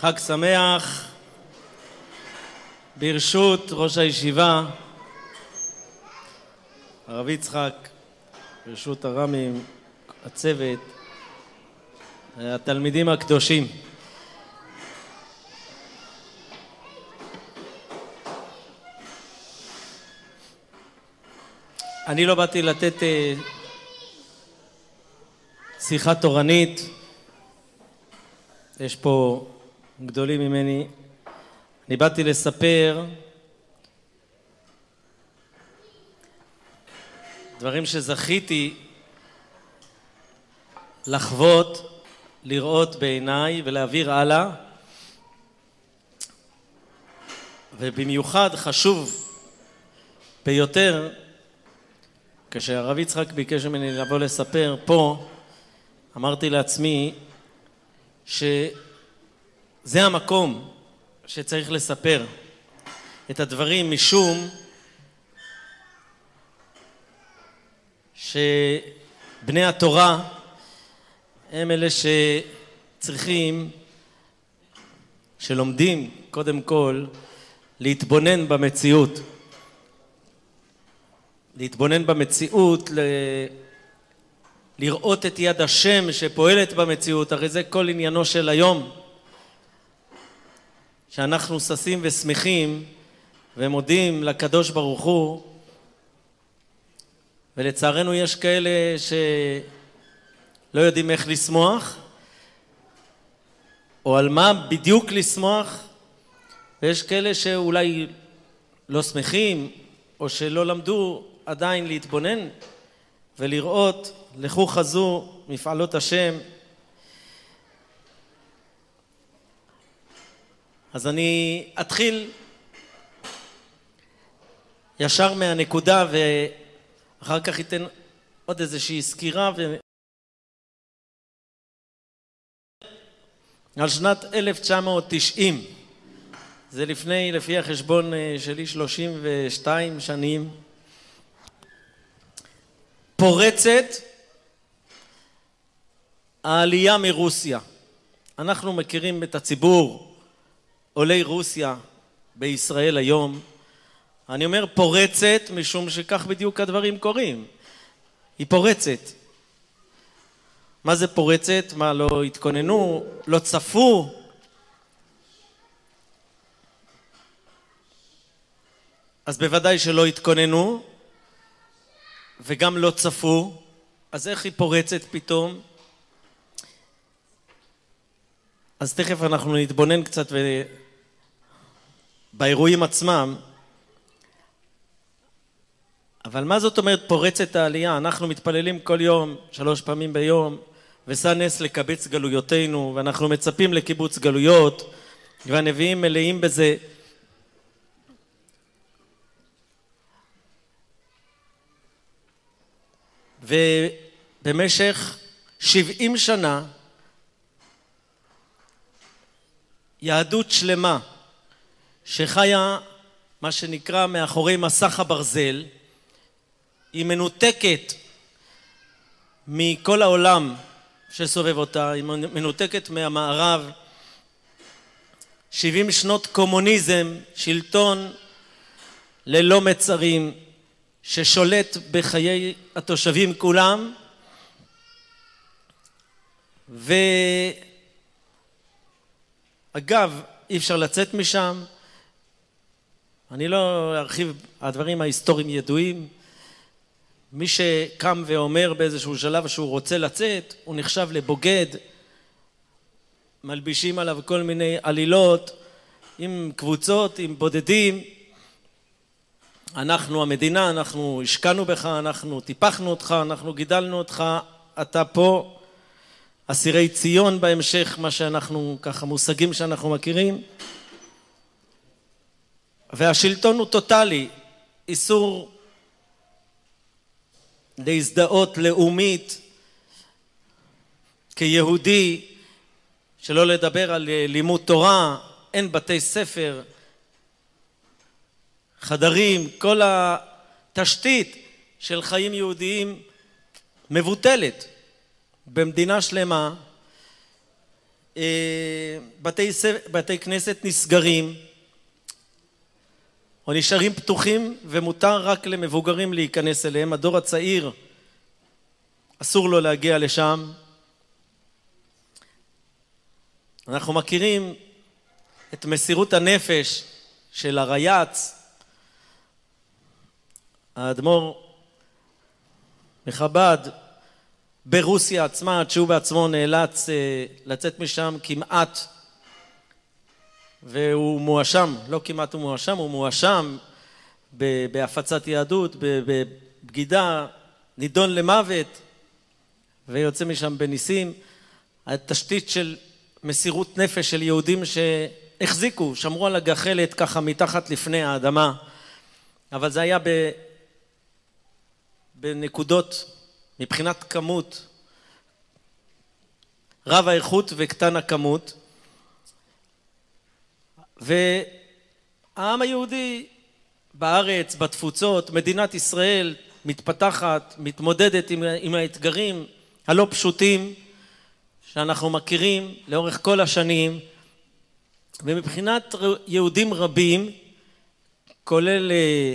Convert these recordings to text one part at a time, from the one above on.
חג שמח. ברשות ראש הישיבה, הרב יצחק, ברשות הרמים, הצוות, התלמידים הקדושים. אני לא באתי לתת אה, שיחה תורנית, יש פה גדולים ממני. אני באתי לספר דברים שזכיתי לחוות, לראות בעיניי ולהעביר הלאה ובמיוחד חשוב ביותר כשהרב יצחק ביקש ממני לבוא לספר פה אמרתי לעצמי שזה המקום שצריך לספר את הדברים משום שבני התורה הם אלה שצריכים, שלומדים קודם כל להתבונן במציאות. להתבונן במציאות, ל... לראות את יד השם שפועלת במציאות, הרי זה כל עניינו של היום. שאנחנו ששים ושמחים ומודים לקדוש ברוך הוא ולצערנו יש כאלה שלא יודעים איך לשמוח או על מה בדיוק לשמוח ויש כאלה שאולי לא שמחים או שלא למדו עדיין להתבונן ולראות לכו חזו מפעלות השם אז אני אתחיל ישר מהנקודה ואחר כך אתן עוד איזושהי סקירה ו... על שנת 1990 זה לפני, לפי החשבון אה, שלי, 32 שנים. פורצת העלייה מרוסיה. אנחנו מכירים את הציבור עולי רוסיה בישראל היום, אני אומר פורצת משום שכך בדיוק הדברים קורים. היא פורצת. מה זה פורצת? מה, לא התכוננו? לא צפו? אז בוודאי שלא התכוננו וגם לא צפו, אז איך היא פורצת פתאום? אז תכף אנחנו נתבונן קצת ו... באירועים עצמם, אבל מה זאת אומרת פורצת העלייה? אנחנו מתפללים כל יום, שלוש פעמים ביום, ושא נס לקבץ גלויותינו, ואנחנו מצפים לקיבוץ גלויות, והנביאים מלאים בזה. ובמשך שבעים שנה יהדות שלמה שחיה מה שנקרא מאחורי מסך הברזל, היא מנותקת מכל העולם שסובב אותה, היא מנותקת מהמערב, 70 שנות קומוניזם, שלטון ללא מצרים, ששולט בחיי התושבים כולם, ואגב, אי אפשר לצאת משם, אני לא ארחיב, הדברים ההיסטוריים ידועים. מי שקם ואומר באיזשהו שלב שהוא רוצה לצאת, הוא נחשב לבוגד. מלבישים עליו כל מיני עלילות עם קבוצות, עם בודדים. אנחנו המדינה, אנחנו השקענו בך, אנחנו טיפחנו אותך, אנחנו גידלנו אותך, אתה פה. אסירי ציון בהמשך, מה שאנחנו, ככה מושגים שאנחנו מכירים. והשלטון הוא טוטאלי, איסור להזדהות לאומית כיהודי, שלא לדבר על לימוד תורה, אין בתי ספר, חדרים, כל התשתית של חיים יהודיים מבוטלת במדינה שלמה. אה, בתי, בתי כנסת נסגרים או נשארים פתוחים ומותר רק למבוגרים להיכנס אליהם. הדור הצעיר אסור לו להגיע לשם. אנחנו מכירים את מסירות הנפש של הרייץ, האדמו"ר מחב"ד, ברוסיה עצמה, עד שהוא בעצמו נאלץ אה, לצאת משם כמעט, והוא מואשם, לא כמעט הוא מואשם, הוא מואשם בהפצת יהדות, בבגידה, נידון למוות, ויוצא משם בניסים. התשתית של מסירות נפש של יהודים שהחזיקו, שמרו על הגחלת ככה מתחת לפני האדמה, אבל זה היה ב... בנקודות מבחינת כמות, רב האיכות וקטן הכמות, והעם היהודי בארץ, בתפוצות, מדינת ישראל מתפתחת, מתמודדת עם, עם האתגרים הלא פשוטים שאנחנו מכירים לאורך כל השנים, ומבחינת יהודים רבים, כולל אה,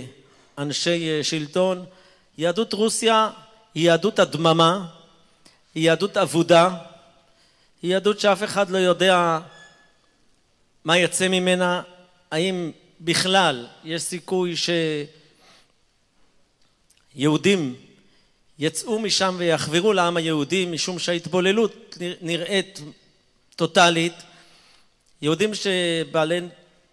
אנשי אה, שלטון, יהדות רוסיה היא יהדות הדממה, היא יהדות אבודה, היא יהדות שאף אחד לא יודע מה יצא ממנה, האם בכלל יש סיכוי שיהודים יצאו משם ויחברו לעם היהודי משום שההתבוללות נראית טוטאלית. יהודים שבעלי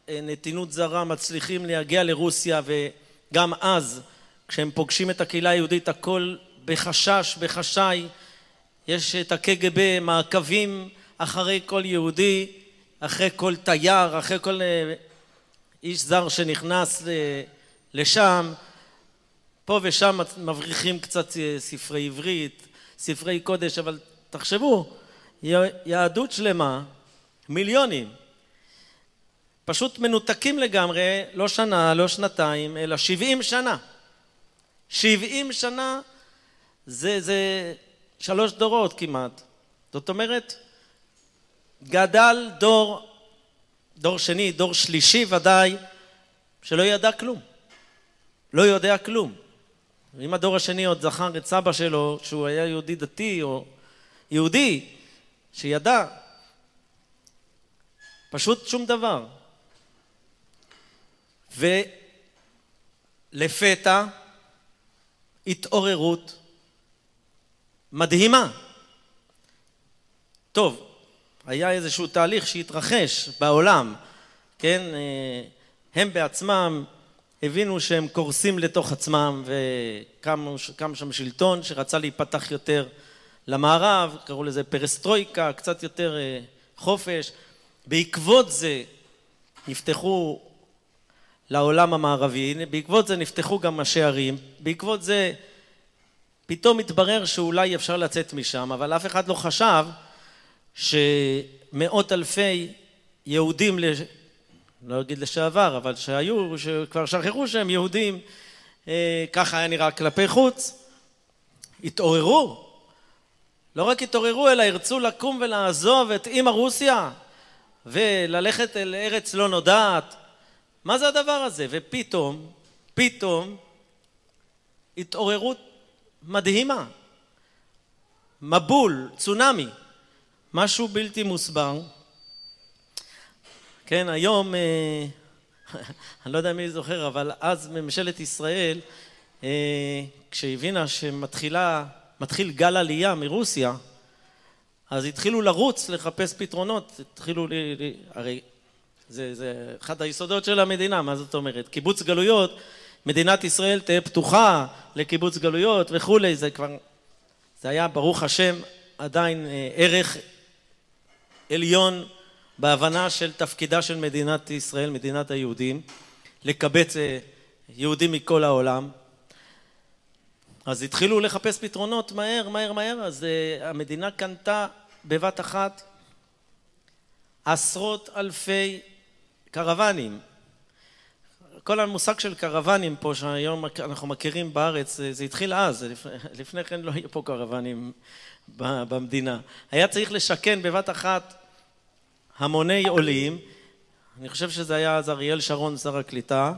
נתינות זרה מצליחים להגיע לרוסיה וגם אז כשהם פוגשים את הקהילה היהודית הכל בחשש, בחשאי, יש את הקג"ב, מעקבים אחרי כל יהודי, אחרי כל תייר, אחרי כל אה, איש זר שנכנס לשם, פה ושם מבריחים קצת אה, ספרי עברית, ספרי קודש, אבל תחשבו, יהדות שלמה, מיליונים, פשוט מנותקים לגמרי, לא שנה, לא שנתיים, אלא שבעים שנה. שבעים שנה זה, זה שלוש דורות כמעט. זאת אומרת, גדל דור, דור שני, דור שלישי ודאי, שלא ידע כלום. לא יודע כלום. אם הדור השני עוד זכר את סבא שלו, שהוא היה יהודי דתי או יהודי, שידע, פשוט שום דבר. ולפתע התעוררות מדהימה. טוב, היה איזשהו תהליך שהתרחש בעולם, כן? אה, הם בעצמם הבינו שהם קורסים לתוך עצמם וקם שם שלטון שרצה להיפתח יותר למערב, קראו לזה פרסטרויקה, קצת יותר אה, חופש. בעקבות זה נפתחו לעולם המערבי, בעקבות זה נפתחו גם השערים, בעקבות זה פתאום התברר שאולי אפשר לצאת משם, אבל אף אחד לא חשב שמאות אלפי יהודים, לא אגיד לשעבר, אבל שהיו, שכבר שכחו שהם יהודים, אה, ככה היה נראה כלפי חוץ, התעוררו. לא רק התעוררו, אלא ירצו לקום ולעזוב את אימא רוסיה וללכת אל ארץ לא נודעת. מה זה הדבר הזה? ופתאום, פתאום, התעוררות מדהימה. מבול, צונאמי, משהו בלתי מוסבר. כן, היום, אה, אני לא יודע מי זוכר, אבל אז ממשלת ישראל, אה, כשהבינה שמתחילה, מתחיל גל עלייה מרוסיה, אז התחילו לרוץ לחפש פתרונות, התחילו, ל... הרי זה, זה אחד היסודות של המדינה, מה זאת אומרת? קיבוץ גלויות מדינת ישראל תהא פתוחה לקיבוץ גלויות וכולי, זה כבר, זה היה ברוך השם עדיין אה, ערך עליון בהבנה של תפקידה של מדינת ישראל, מדינת היהודים, לקבץ אה, יהודים מכל העולם. אז התחילו לחפש פתרונות מהר, מהר, מהר, אז uh, המדינה קנתה בבת אחת עשרות אלפי קרוונים, כל המושג של קרוונים פה, שהיום אנחנו מכירים בארץ, זה התחיל אז, לפני, כן לא היו פה קרוונים במדינה. היה צריך לשכן בבת אחת המוני עולים, אני חושב שזה היה אז אריאל שרון שר הקליטה,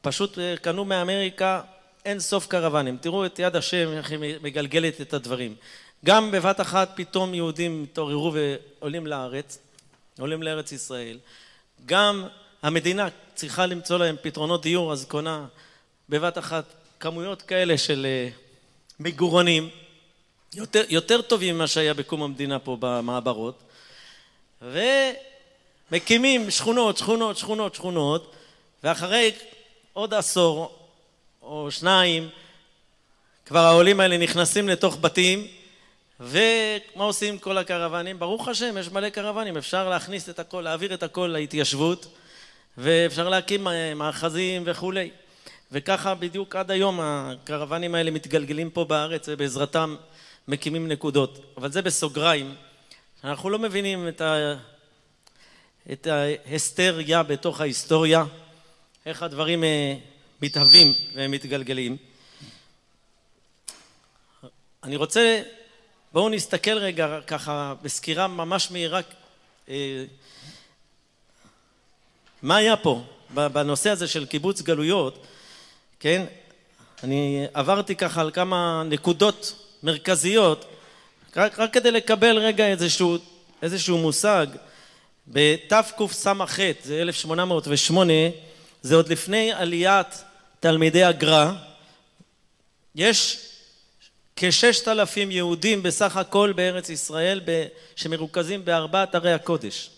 פשוט קנו מאמריקה אין סוף קרוונים, תראו את יד השם איך היא מגלגלת את הדברים. גם בבת אחת פתאום יהודים התעוררו ועולים לארץ, עולים לארץ ישראל, גם המדינה צריכה למצוא להם פתרונות דיור אז קונה בבת אחת כמויות כאלה של מגורונים יותר, יותר טובים ממה שהיה בקום המדינה פה במעברות ומקימים שכונות, שכונות, שכונות, שכונות ואחרי עוד עשור או שניים כבר העולים האלה נכנסים לתוך בתים ומה עושים כל הקרוונים? ברוך השם, יש מלא קרוונים, אפשר להכניס את הכל, להעביר את הכל להתיישבות ואפשר להקים מאחזים וכולי. וככה בדיוק עד היום הקרוונים האלה מתגלגלים פה בארץ ובעזרתם מקימים נקודות. אבל זה בסוגריים אנחנו לא מבינים את, ה... את ההסטריה בתוך ההיסטוריה איך הדברים מתהווים ומתגלגלים. אני רוצה בואו נסתכל רגע ככה בסקירה ממש מהירה מה היה פה? בנושא הזה של קיבוץ גלויות כן? אני עברתי ככה על כמה נקודות מרכזיות רק, רק כדי לקבל רגע איזשהו, איזשהו מושג. בתקס"ח זה 1808 זה עוד לפני עליית תלמידי הגר"א. יש כששת אלפים יהודים בסך הכל בארץ ישראל שמרוכזים בארבעת ערי הקודש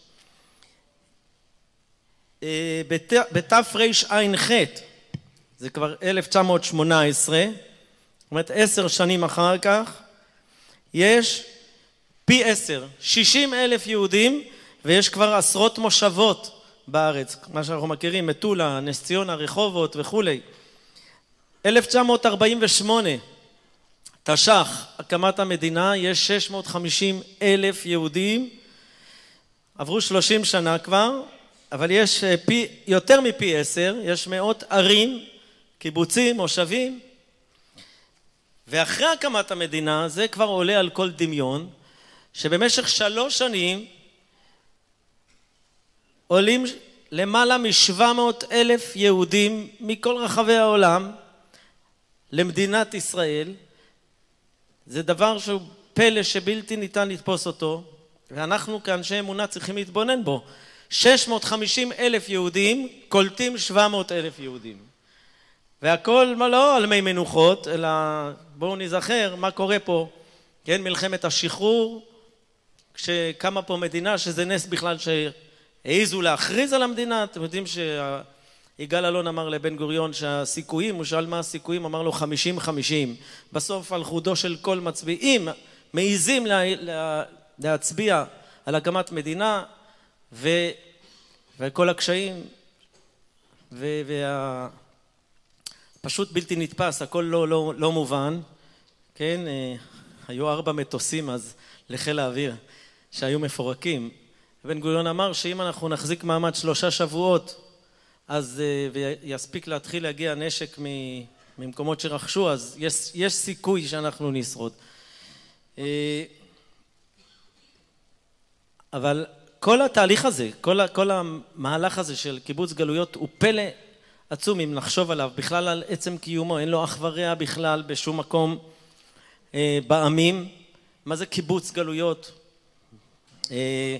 בתרע"ח זה כבר 1918 זאת אומרת עשר שנים אחר כך יש פי עשר, שישים אלף יהודים ויש כבר עשרות מושבות בארץ, מה שאנחנו מכירים, מטולה, נס ציונה, רחובות וכולי. 1948, תש"ח, הקמת המדינה, יש 650 אלף יהודים, עברו 30 שנה כבר, אבל יש פי, יותר מפי עשר, יש מאות ערים, קיבוצים, מושבים, ואחרי הקמת המדינה, זה כבר עולה על כל דמיון, שבמשך שלוש שנים עולים למעלה משבע מאות אלף יהודים מכל רחבי העולם למדינת ישראל. זה דבר שהוא פלא שבלתי ניתן לתפוס אותו, ואנחנו כאנשי אמונה צריכים להתבונן בו. 650 אלף יהודים קולטים 700 אלף יהודים. והכל לא על מי מנוחות, אלא בואו נזכר מה קורה פה, כן, מלחמת השחרור, כשקמה פה מדינה, שזה נס בכלל שהעיזו להכריז על המדינה, אתם יודעים שיגאל אלון אמר לבן גוריון שהסיכויים, הוא שאל מה הסיכויים, אמר לו חמישים חמישים, בסוף על חודו של כל מצביעים, מעיזים לה, לה, להצביע על הקמת מדינה ו, וכל הקשיים וה... פשוט בלתי נתפס, הכל לא, לא, לא מובן, כן, היו ארבע מטוסים אז לחיל האוויר שהיו מפורקים. בן גוריון אמר שאם אנחנו נחזיק מעמד שלושה שבועות אז ויספיק להתחיל להגיע נשק ממקומות שרכשו אז יש, יש סיכוי שאנחנו נשרוד. אבל כל התהליך הזה, כל, כל המהלך הזה של קיבוץ גלויות הוא פלא עצום אם נחשוב עליו, בכלל על עצם קיומו, אין לו אח ורע בכלל בשום מקום אה, בעמים. מה זה קיבוץ גלויות? אה,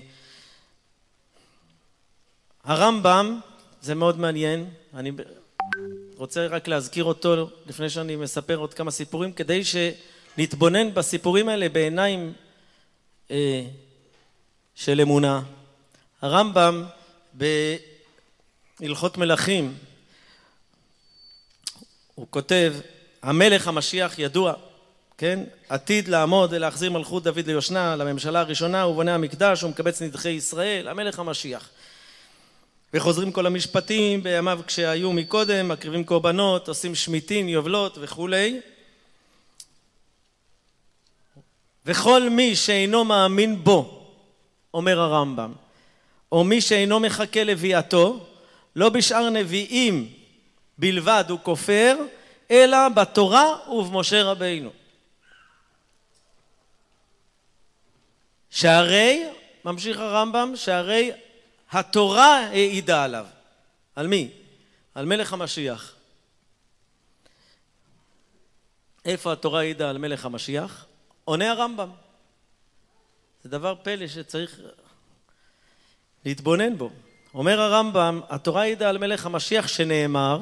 הרמב"ם, זה מאוד מעניין, אני רוצה רק להזכיר אותו לפני שאני מספר עוד כמה סיפורים, כדי שנתבונן בסיפורים האלה בעיניים אה, של אמונה. הרמב"ם בהלכות מלכים הוא כותב, המלך המשיח ידוע, כן? עתיד לעמוד ולהחזיר מלכות דוד ליושנה, לממשלה הראשונה, הוא בונה המקדש, הוא מקבץ נדחי ישראל, המלך המשיח. וחוזרים כל המשפטים בימיו כשהיו מקודם, מקריבים קורבנות, עושים שמיטין, יובלות וכולי. וכל מי שאינו מאמין בו, אומר הרמב"ם, או מי שאינו מחכה לביאתו, לא בשאר נביאים בלבד הוא כופר, אלא בתורה ובמשה רבינו. שהרי ממשיך הרמב"ם, שהרי התורה העידה עליו. על מי? על מלך המשיח. איפה התורה העידה על מלך המשיח? עונה הרמב"ם. זה דבר פלא שצריך להתבונן בו. אומר הרמב"ם, התורה העידה על מלך המשיח שנאמר,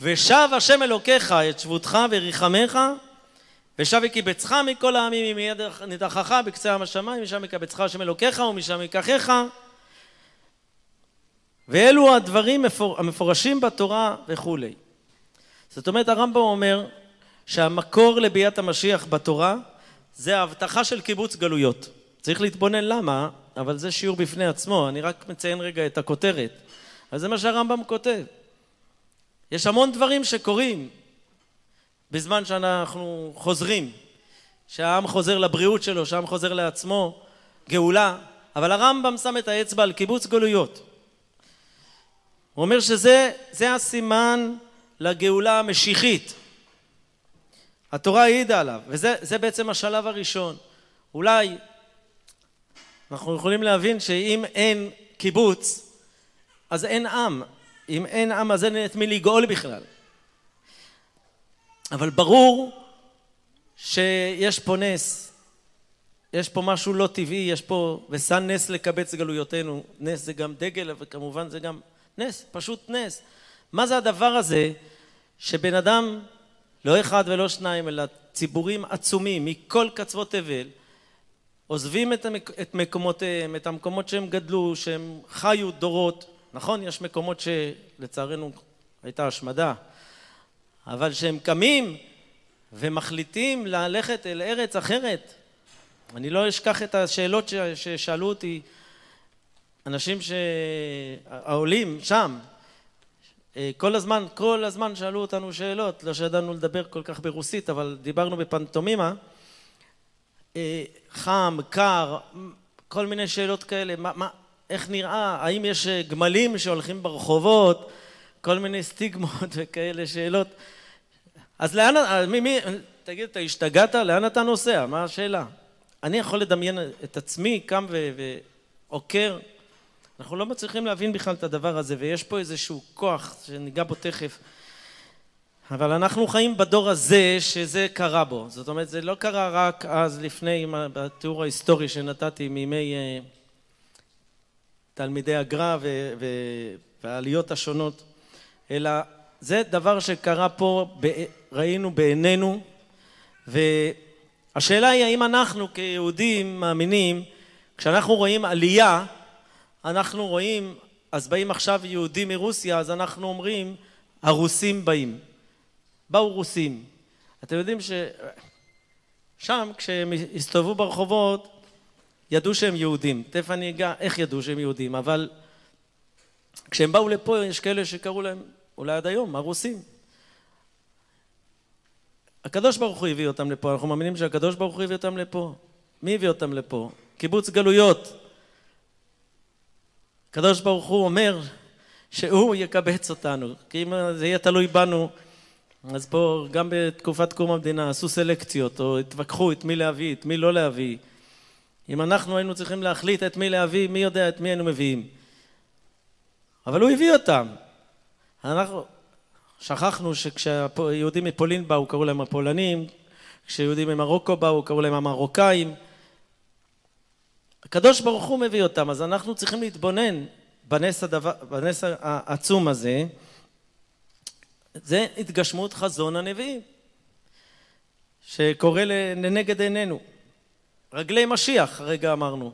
ושב השם אלוקיך את שבותך וריחמך ושב וקיבצך מכל העמים מיד נידחך בקצה עם השמיים משם יקבצך השם אלוקיך ומשם ייקחך ואלו הדברים המפורשים בתורה וכולי. זאת אומרת הרמב"ם אומר שהמקור לביאת המשיח בתורה זה ההבטחה של קיבוץ גלויות. צריך להתבונן למה, אבל זה שיעור בפני עצמו, אני רק מציין רגע את הכותרת. אז זה מה שהרמב"ם כותב. יש המון דברים שקורים בזמן שאנחנו חוזרים, שהעם חוזר לבריאות שלו, שהעם חוזר לעצמו, גאולה, אבל הרמב"ם שם את האצבע על קיבוץ גלויות. הוא אומר שזה הסימן לגאולה המשיחית. התורה העידה עליו, וזה בעצם השלב הראשון. אולי אנחנו יכולים להבין שאם אין קיבוץ, אז אין עם. אם אין עם, אז אין את מי לגאול בכלל. אבל ברור שיש פה נס, יש פה משהו לא טבעי, יש פה ושא נס לקבץ גלויותינו, נס זה גם דגל וכמובן זה גם נס, פשוט נס. מה זה הדבר הזה שבן אדם, לא אחד ולא שניים, אלא ציבורים עצומים מכל קצוות תבל, עוזבים את, המק... את מקומותיהם, את המקומות שהם גדלו, שהם חיו דורות, נכון? יש מקומות שלצערנו הייתה השמדה, אבל שהם קמים ומחליטים ללכת אל ארץ אחרת. אני לא אשכח את השאלות ששאלו אותי אנשים שהעולים שם, כל הזמן, כל הזמן שאלו אותנו שאלות, לא שידענו לדבר כל כך ברוסית, אבל דיברנו בפנטומימה. חם, קר, כל מיני שאלות כאלה, מה, מה, איך נראה, האם יש גמלים שהולכים ברחובות, כל מיני סטיגמות וכאלה שאלות. אז לאן, מי, מי, תגיד, אתה השתגעת? לאן אתה נוסע? מה השאלה? אני יכול לדמיין את עצמי קם ועוקר. אנחנו לא מצליחים להבין בכלל את הדבר הזה, ויש פה איזשהו כוח שניגע בו תכף. אבל אנחנו חיים בדור הזה שזה קרה בו. זאת אומרת, זה לא קרה רק אז לפני, בתיאור ההיסטורי שנתתי מימי אה, תלמידי הגר"א והעליות השונות, אלא זה דבר שקרה פה, ראינו בעינינו, והשאלה היא האם אנחנו כיהודים מאמינים, כשאנחנו רואים עלייה, אנחנו רואים, אז באים עכשיו יהודים מרוסיה, אז אנחנו אומרים, הרוסים באים. באו רוסים. אתם יודעים ששם, כשהם הסתובבו ברחובות, ידעו שהם יהודים. תכף אני אגע איך ידעו שהם יהודים, אבל כשהם באו לפה, יש כאלה שקראו להם אולי עד היום, הרוסים. הקדוש ברוך הוא הביא אותם לפה, אנחנו מאמינים שהקדוש ברוך הוא הביא אותם לפה. מי הביא אותם לפה? קיבוץ גלויות. הקדוש ברוך הוא אומר שהוא יקבץ אותנו, כי אם זה יהיה תלוי בנו, אז פה גם בתקופת קום המדינה עשו סלקציות, או התווכחו את מי להביא, את מי לא להביא. אם אנחנו היינו צריכים להחליט את מי להביא, מי יודע את מי היינו מביאים. אבל הוא הביא אותם. אנחנו שכחנו שכשיהודים מפולין באו קראו להם הפולנים, כשיהודים ממרוקו באו קראו להם המרוקאים. הקדוש ברוך הוא מביא אותם, אז אנחנו צריכים להתבונן בנס, הדבר, בנס העצום הזה. זה התגשמות חזון הנביאים שקורה לנגד עינינו. רגלי משיח, הרגע אמרנו.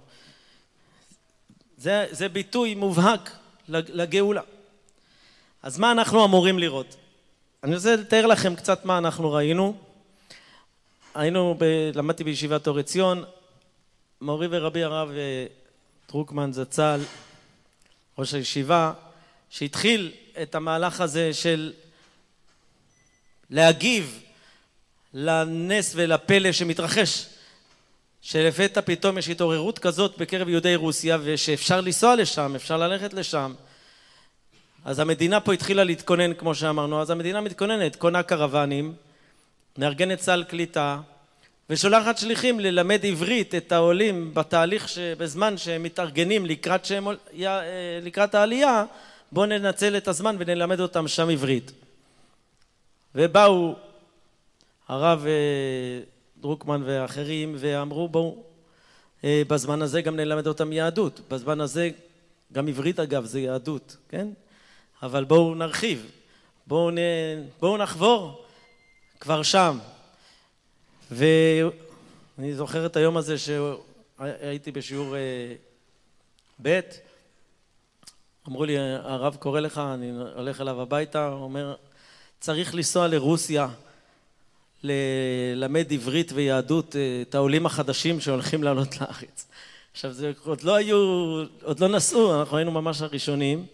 זה, זה ביטוי מובהק לגאולה. אז מה אנחנו אמורים לראות? אני רוצה לתאר לכם קצת מה אנחנו ראינו. היינו, ב... למדתי בישיבת אור עציון, מורי ורבי הרב אה, דרוקמן זצ"ל, ראש הישיבה, שהתחיל את המהלך הזה של להגיב לנס ולפלא שמתרחש, שלפתע פתאום יש התעוררות כזאת בקרב יהודי רוסיה ושאפשר לנסוע לשם, אפשר ללכת לשם. אז המדינה פה התחילה להתכונן כמו שאמרנו, אז המדינה מתכוננת, קונה קרוונים, מארגנת סל קליטה, ושולחת שליחים ללמד עברית את העולים בתהליך שבזמן שהם מתארגנים לקראת, שהם, לקראת העלייה בואו ננצל את הזמן ונלמד אותם שם עברית. ובאו הרב דרוקמן ואחרים ואמרו בואו בזמן הזה גם נלמד אותם יהדות, בזמן הזה גם עברית אגב זה יהדות, כן? אבל בואו נרחיב, בואו, נ... בואו נחבור כבר שם. ואני זוכר את היום הזה שהייתי בשיעור ב', אמרו לי, הרב קורא לך, אני הולך אליו הביתה, הוא אומר, צריך לנסוע לרוסיה, ללמד עברית ויהדות את העולים החדשים שהולכים לעלות לארץ. עכשיו, זה עוד לא היו, עוד לא נסעו, אנחנו היינו ממש הראשונים,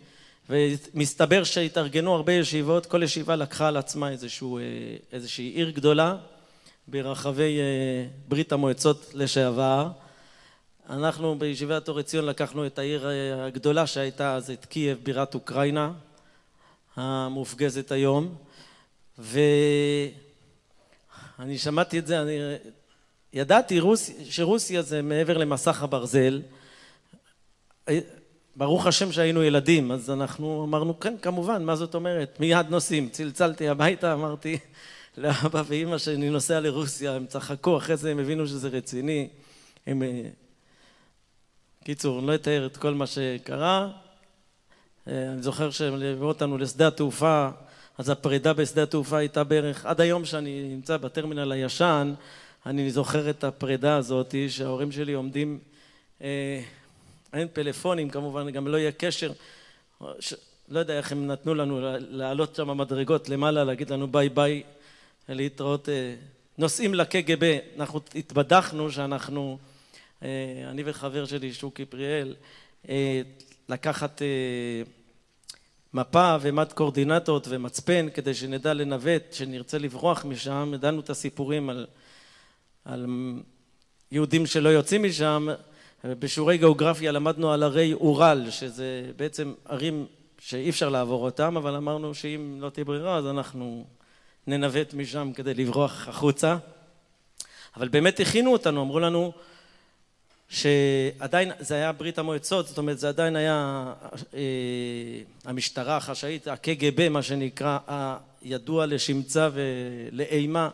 ומסתבר שהתארגנו הרבה ישיבות, כל ישיבה לקחה על עצמה איזשהו, איזושהי עיר גדולה ברחבי ברית המועצות לשעבר. אנחנו בישיבת אור עציון לקחנו את העיר הגדולה שהייתה אז, את קייב, בירת אוקראינה, המופגזת היום, ואני שמעתי את זה, אני ידעתי רוס... שרוסיה זה מעבר למסך הברזל. ברוך השם שהיינו ילדים, אז אנחנו אמרנו, כן, כמובן, מה זאת אומרת? מיד נוסעים. צלצלתי הביתה, אמרתי לאבא ואימא שאני נוסע לרוסיה, הם צחקו, אחרי זה הם הבינו שזה רציני. הם... קיצור, אני לא אתאר את כל מה שקרה. אני זוכר שהם ליוו אותנו לשדה התעופה, אז הפרידה בשדה התעופה הייתה בערך, עד היום שאני נמצא בטרמינל הישן, אני זוכר את הפרידה הזאת, שההורים שלי עומדים, אה, אין פלאפונים כמובן, גם לא יהיה קשר, ש... לא יודע איך הם נתנו לנו לעלות שם מדרגות למעלה, להגיד לנו ביי ביי, להתראות, אה, נוסעים לקג"ב, אנחנו התבדחנו שאנחנו, אה, אני וחבר שלי שוקי פריאל, אה, לקחת מפה ומד קורדינטות ומצפן כדי שנדע לנווט, שנרצה לברוח משם, ידענו את הסיפורים על על יהודים שלא יוצאים משם, בשיעורי גיאוגרפיה למדנו על הרי אורל, שזה בעצם ערים שאי אפשר לעבור אותם, אבל אמרנו שאם לא תהיה ברירה אז אנחנו ננווט משם כדי לברוח החוצה. אבל באמת הכינו אותנו, אמרו לנו שעדיין, זה היה ברית המועצות, זאת אומרת זה עדיין היה אה, המשטרה החשאית, הקג"ב מה שנקרא, הידוע לשמצה ולאימה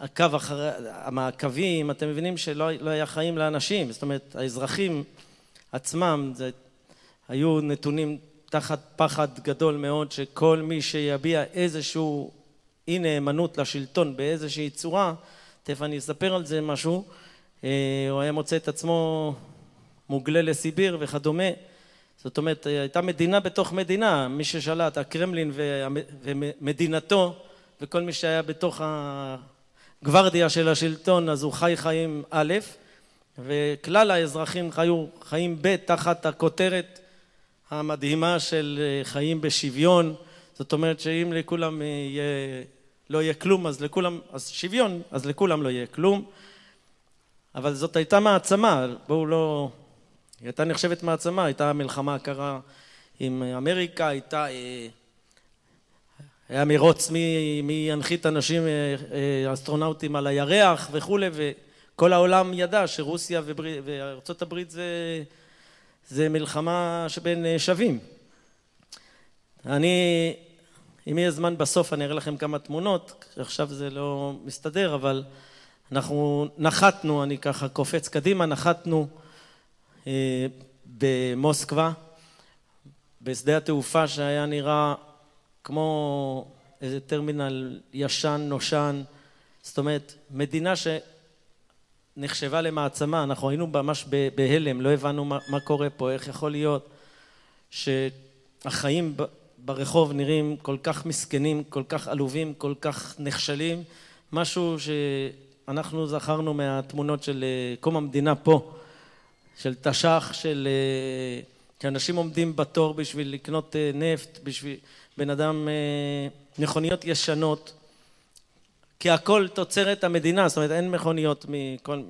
הקו אחרי, המעקבים, אתם מבינים שלא לא היה חיים לאנשים, זאת אומרת האזרחים עצמם זה, היו נתונים תחת פחד גדול מאוד שכל מי שיביע איזשהו אי נאמנות לשלטון באיזושהי צורה, תכף אני אספר על זה משהו, אה, הוא היה מוצא את עצמו מוגלה לסיביר וכדומה, זאת אומרת הייתה מדינה בתוך מדינה, מי ששלט, הקרמלין ומדינתו וכל מי שהיה בתוך ה... גוורדיה של השלטון אז הוא חי חיים א', וכלל האזרחים חיו חיים ב' תחת הכותרת המדהימה של חיים בשוויון, זאת אומרת שאם לכולם יהיה, לא יהיה כלום אז לכולם, אז שוויון, אז לכולם לא יהיה כלום, אבל זאת הייתה מעצמה, בואו לא, היא הייתה נחשבת מעצמה, הייתה מלחמה קרה עם אמריקה, הייתה היה מרוץ מי ינחית אנשים, אה, אה, אסטרונאוטים על הירח וכולי, וכל העולם ידע שרוסיה וארצות הברית זה, זה מלחמה שבין אה, שווים. אני, אם יהיה זמן בסוף אני אראה לכם כמה תמונות, עכשיו זה לא מסתדר, אבל אנחנו נחתנו, אני ככה קופץ קדימה, נחתנו במוסקבה, בשדה התעופה שהיה נראה כמו איזה טרמינל ישן, נושן, זאת אומרת, מדינה שנחשבה למעצמה, אנחנו היינו ממש בהלם, לא הבנו מה, מה קורה פה, איך יכול להיות שהחיים ברחוב נראים כל כך מסכנים, כל כך עלובים, כל כך נכשלים, משהו שאנחנו זכרנו מהתמונות של אה, קום המדינה פה, של תש"ח, של אה, שאנשים עומדים בתור בשביל לקנות אה, נפט, בשביל... בן אדם, מכוניות ישנות, כי הכל תוצרת המדינה, זאת אומרת אין מכוניות מכל,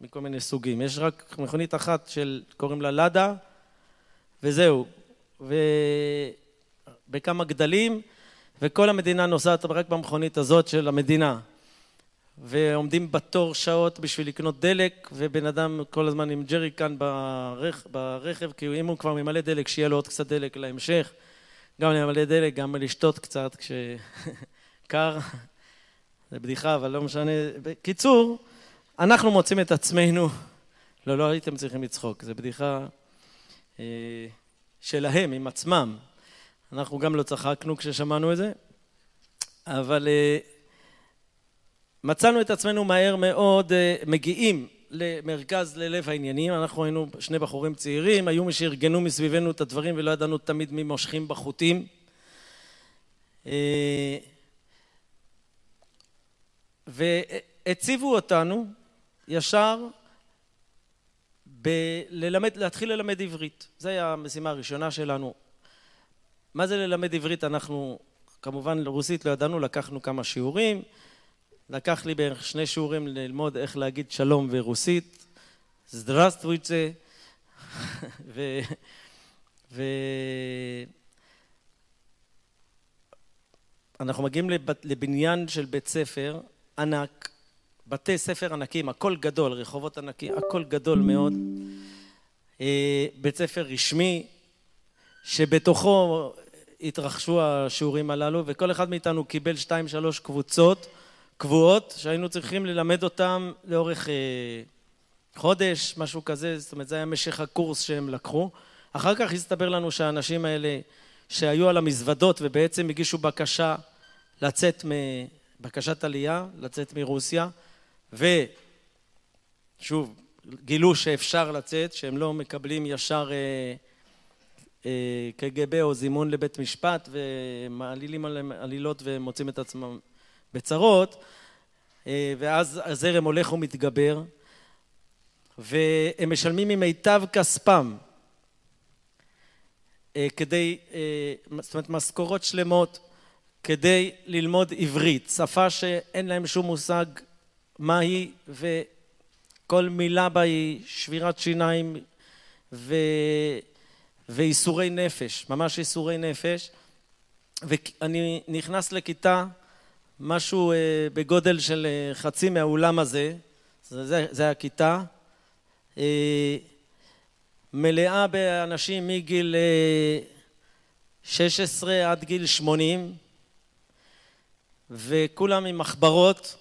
מכל מיני סוגים, יש רק מכונית אחת של, קוראים לה לאדה, וזהו, ובכמה גדלים, וכל המדינה נוסעת רק במכונית הזאת של המדינה. ועומדים בתור שעות בשביל לקנות דלק, ובן אדם כל הזמן עם ג'ריקן ברכ... ברכב, כי אם הוא כבר ממלא דלק, שיהיה לו עוד קצת דלק להמשך. גם למלא דלק, גם לשתות קצת כשקר. זה בדיחה, אבל לא משנה. בקיצור, אנחנו מוצאים את עצמנו, לא, לא הייתם צריכים לצחוק, זו בדיחה אה, שלהם, עם עצמם. אנחנו גם לא צחקנו כששמענו את זה, אבל אה, מצאנו את עצמנו מהר מאוד אה, מגיעים למרכז ללב העניינים, אנחנו היינו שני בחורים צעירים, היו מי שארגנו מסביבנו את הדברים ולא ידענו תמיד מי מושכים בחוטים. אה, והציבו אותנו ישר בללמד, להתחיל ללמד עברית. זו הייתה המשימה הראשונה שלנו. מה זה ללמד עברית? אנחנו כמובן רוסית לא ידענו, לקחנו כמה שיעורים. לקח לי בערך שני שיעורים ללמוד איך להגיד שלום ברוסית. זדרסטוויצה. ו... ו... אנחנו מגיעים לבניין של בית ספר ענק, בתי ספר ענקים, הכל גדול, רחובות ענקים, הכל גדול מאוד. אה, בית ספר רשמי, שבתוכו התרחשו השיעורים הללו, וכל אחד מאיתנו קיבל שתיים שלוש קבוצות קבועות, שהיינו צריכים ללמד אותם לאורך אה, חודש, משהו כזה, זאת אומרת זה היה משך הקורס שהם לקחו. אחר כך הסתבר לנו שהאנשים האלה שהיו על המזוודות ובעצם הגישו בקשה לצאת בקשת עלייה, לצאת מרוסיה, ושוב, גילו שאפשר לצאת, שהם לא מקבלים ישר אה, קג"ב או זימון לבית משפט ומעלילים עליהם עלילות ומוצאים את עצמם בצרות, אה, ואז הזרם הולך ומתגבר, והם משלמים ממיטב כספם אה, כדי, אה, זאת אומרת משכורות שלמות כדי ללמוד עברית, שפה שאין להם שום מושג מה היא וכל מילה בה היא שבירת שיניים ו... ואיסורי נפש, ממש איסורי נפש. ואני נכנס לכיתה, משהו אה, בגודל של אה, חצי מהאולם הזה, זה, זה הכיתה, אה, מלאה באנשים מגיל 16 עד גיל 80, וכולם עם מחברות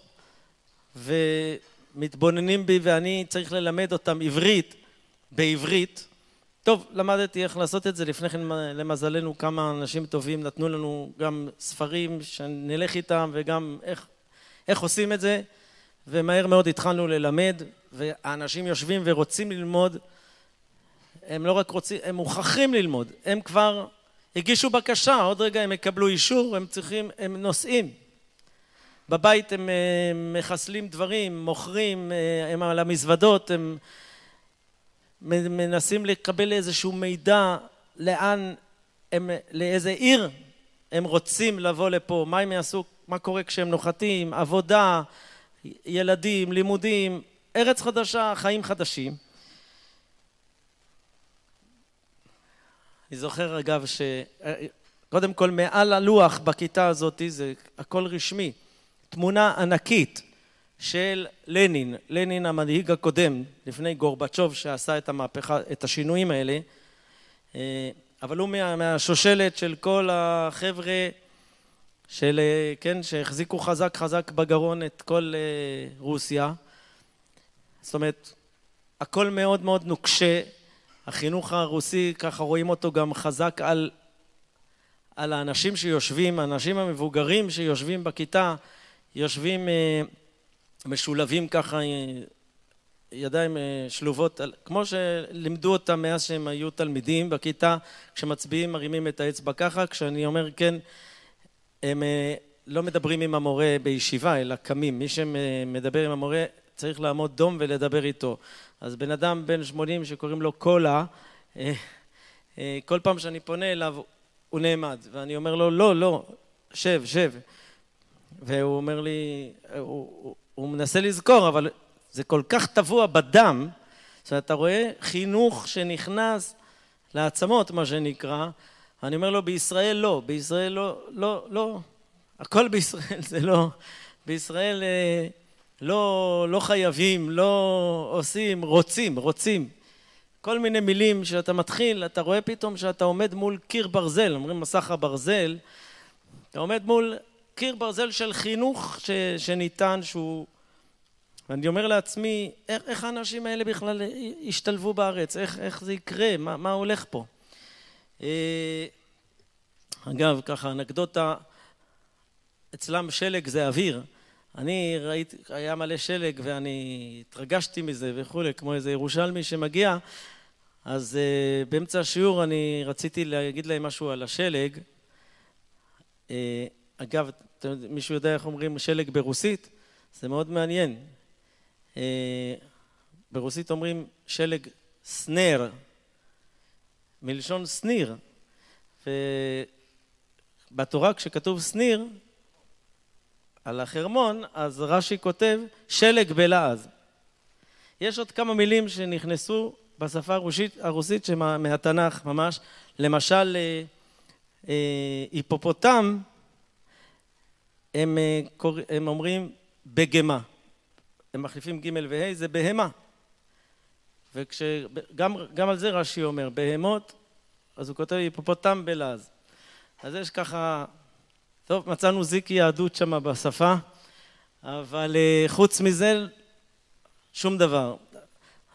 ומתבוננים בי ואני צריך ללמד אותם עברית בעברית. טוב, למדתי איך לעשות את זה, לפני כן למזלנו כמה אנשים טובים נתנו לנו גם ספרים שנלך איתם וגם איך, איך עושים את זה. ומהר מאוד התחלנו ללמד והאנשים יושבים ורוצים ללמוד. הם לא רק רוצים, הם מוכרחים ללמוד, הם כבר הגישו בקשה, עוד רגע הם יקבלו אישור, הם צריכים, הם נוסעים. בבית הם אה, מחסלים דברים, מוכרים, אה, הם על המזוודות, הם מנסים לקבל איזשהו מידע לאן, הם, לאיזה עיר הם רוצים לבוא לפה, מה הם יעשו, מה קורה כשהם נוחתים, עבודה, ילדים, לימודים, ארץ חדשה, חיים חדשים. אני זוכר אגב שקודם כל מעל הלוח בכיתה הזאת זה הכל רשמי תמונה ענקית של לנין, לנין המנהיג הקודם, לפני גורבצ'וב שעשה את המהפכה, את השינויים האלה, אה, אבל הוא מה, מהשושלת של כל החבר'ה של, אה, כן, שהחזיקו חזק חזק בגרון את כל אה, רוסיה. זאת אומרת, הכל מאוד מאוד נוקשה, החינוך הרוסי, ככה רואים אותו גם חזק על, על האנשים שיושבים, האנשים המבוגרים שיושבים בכיתה, יושבים משולבים ככה, אה, ידיים אה, שלובות, כמו שלימדו אותם מאז שהם היו תלמידים בכיתה, כשמצביעים מרימים את האצבע ככה, כשאני אומר כן, הם לא מדברים עם המורה בישיבה, אלא קמים. מי שמדבר עם המורה צריך לעמוד דום ולדבר איתו. אז בן אדם בן 80 שקוראים לו קולה, כל פעם שאני פונה אליו הוא נעמד, ואני אומר לו, לא, לא, שב, שב. והוא אומר לי, הוא, הוא מנסה לזכור, אבל זה כל כך טבוע בדם, שאתה רואה חינוך שנכנס לעצמות, מה שנקרא, אני אומר לו, בישראל לא, בישראל לא, לא, לא, הכל בישראל זה לא, בישראל אה, לא, לא חייבים, לא עושים, רוצים, רוצים. כל מיני מילים שאתה מתחיל, אתה רואה פתאום שאתה עומד מול קיר ברזל, אומרים מסך הברזל, אתה עומד מול קיר ברזל של חינוך ש, שניתן, שהוא... ואני אומר לעצמי, איך, איך האנשים האלה בכלל ישתלבו בארץ? איך, איך זה יקרה? מה, מה הולך פה? אה, אגב, ככה, אנקדוטה, אצלם שלג זה אוויר. אני ראיתי, היה מלא שלג ואני התרגשתי מזה וכולי, כמו איזה ירושלמי שמגיע, אז uh, באמצע השיעור אני רציתי להגיד להם משהו על השלג. Uh, אגב, מישהו יודע איך אומרים שלג ברוסית? זה מאוד מעניין. Uh, ברוסית אומרים שלג סנר, מלשון סניר. ובתורה כשכתוב סניר, על החרמון, אז רש"י כותב שלג בלעז. יש עוד כמה מילים שנכנסו בשפה הרוסית, הרוסית מהתנ"ך ממש, למשל אה, אה, היפופוטם, הם, אה, הם אומרים בגמה, הם מחליפים ג' וה' זה בהמה. וגם על זה רש"י אומר, בהמות, אז הוא כותב היפופוטם בלעז. אז יש ככה טוב, מצאנו זיק יהדות שם בשפה, אבל אה, חוץ מזה, שום דבר.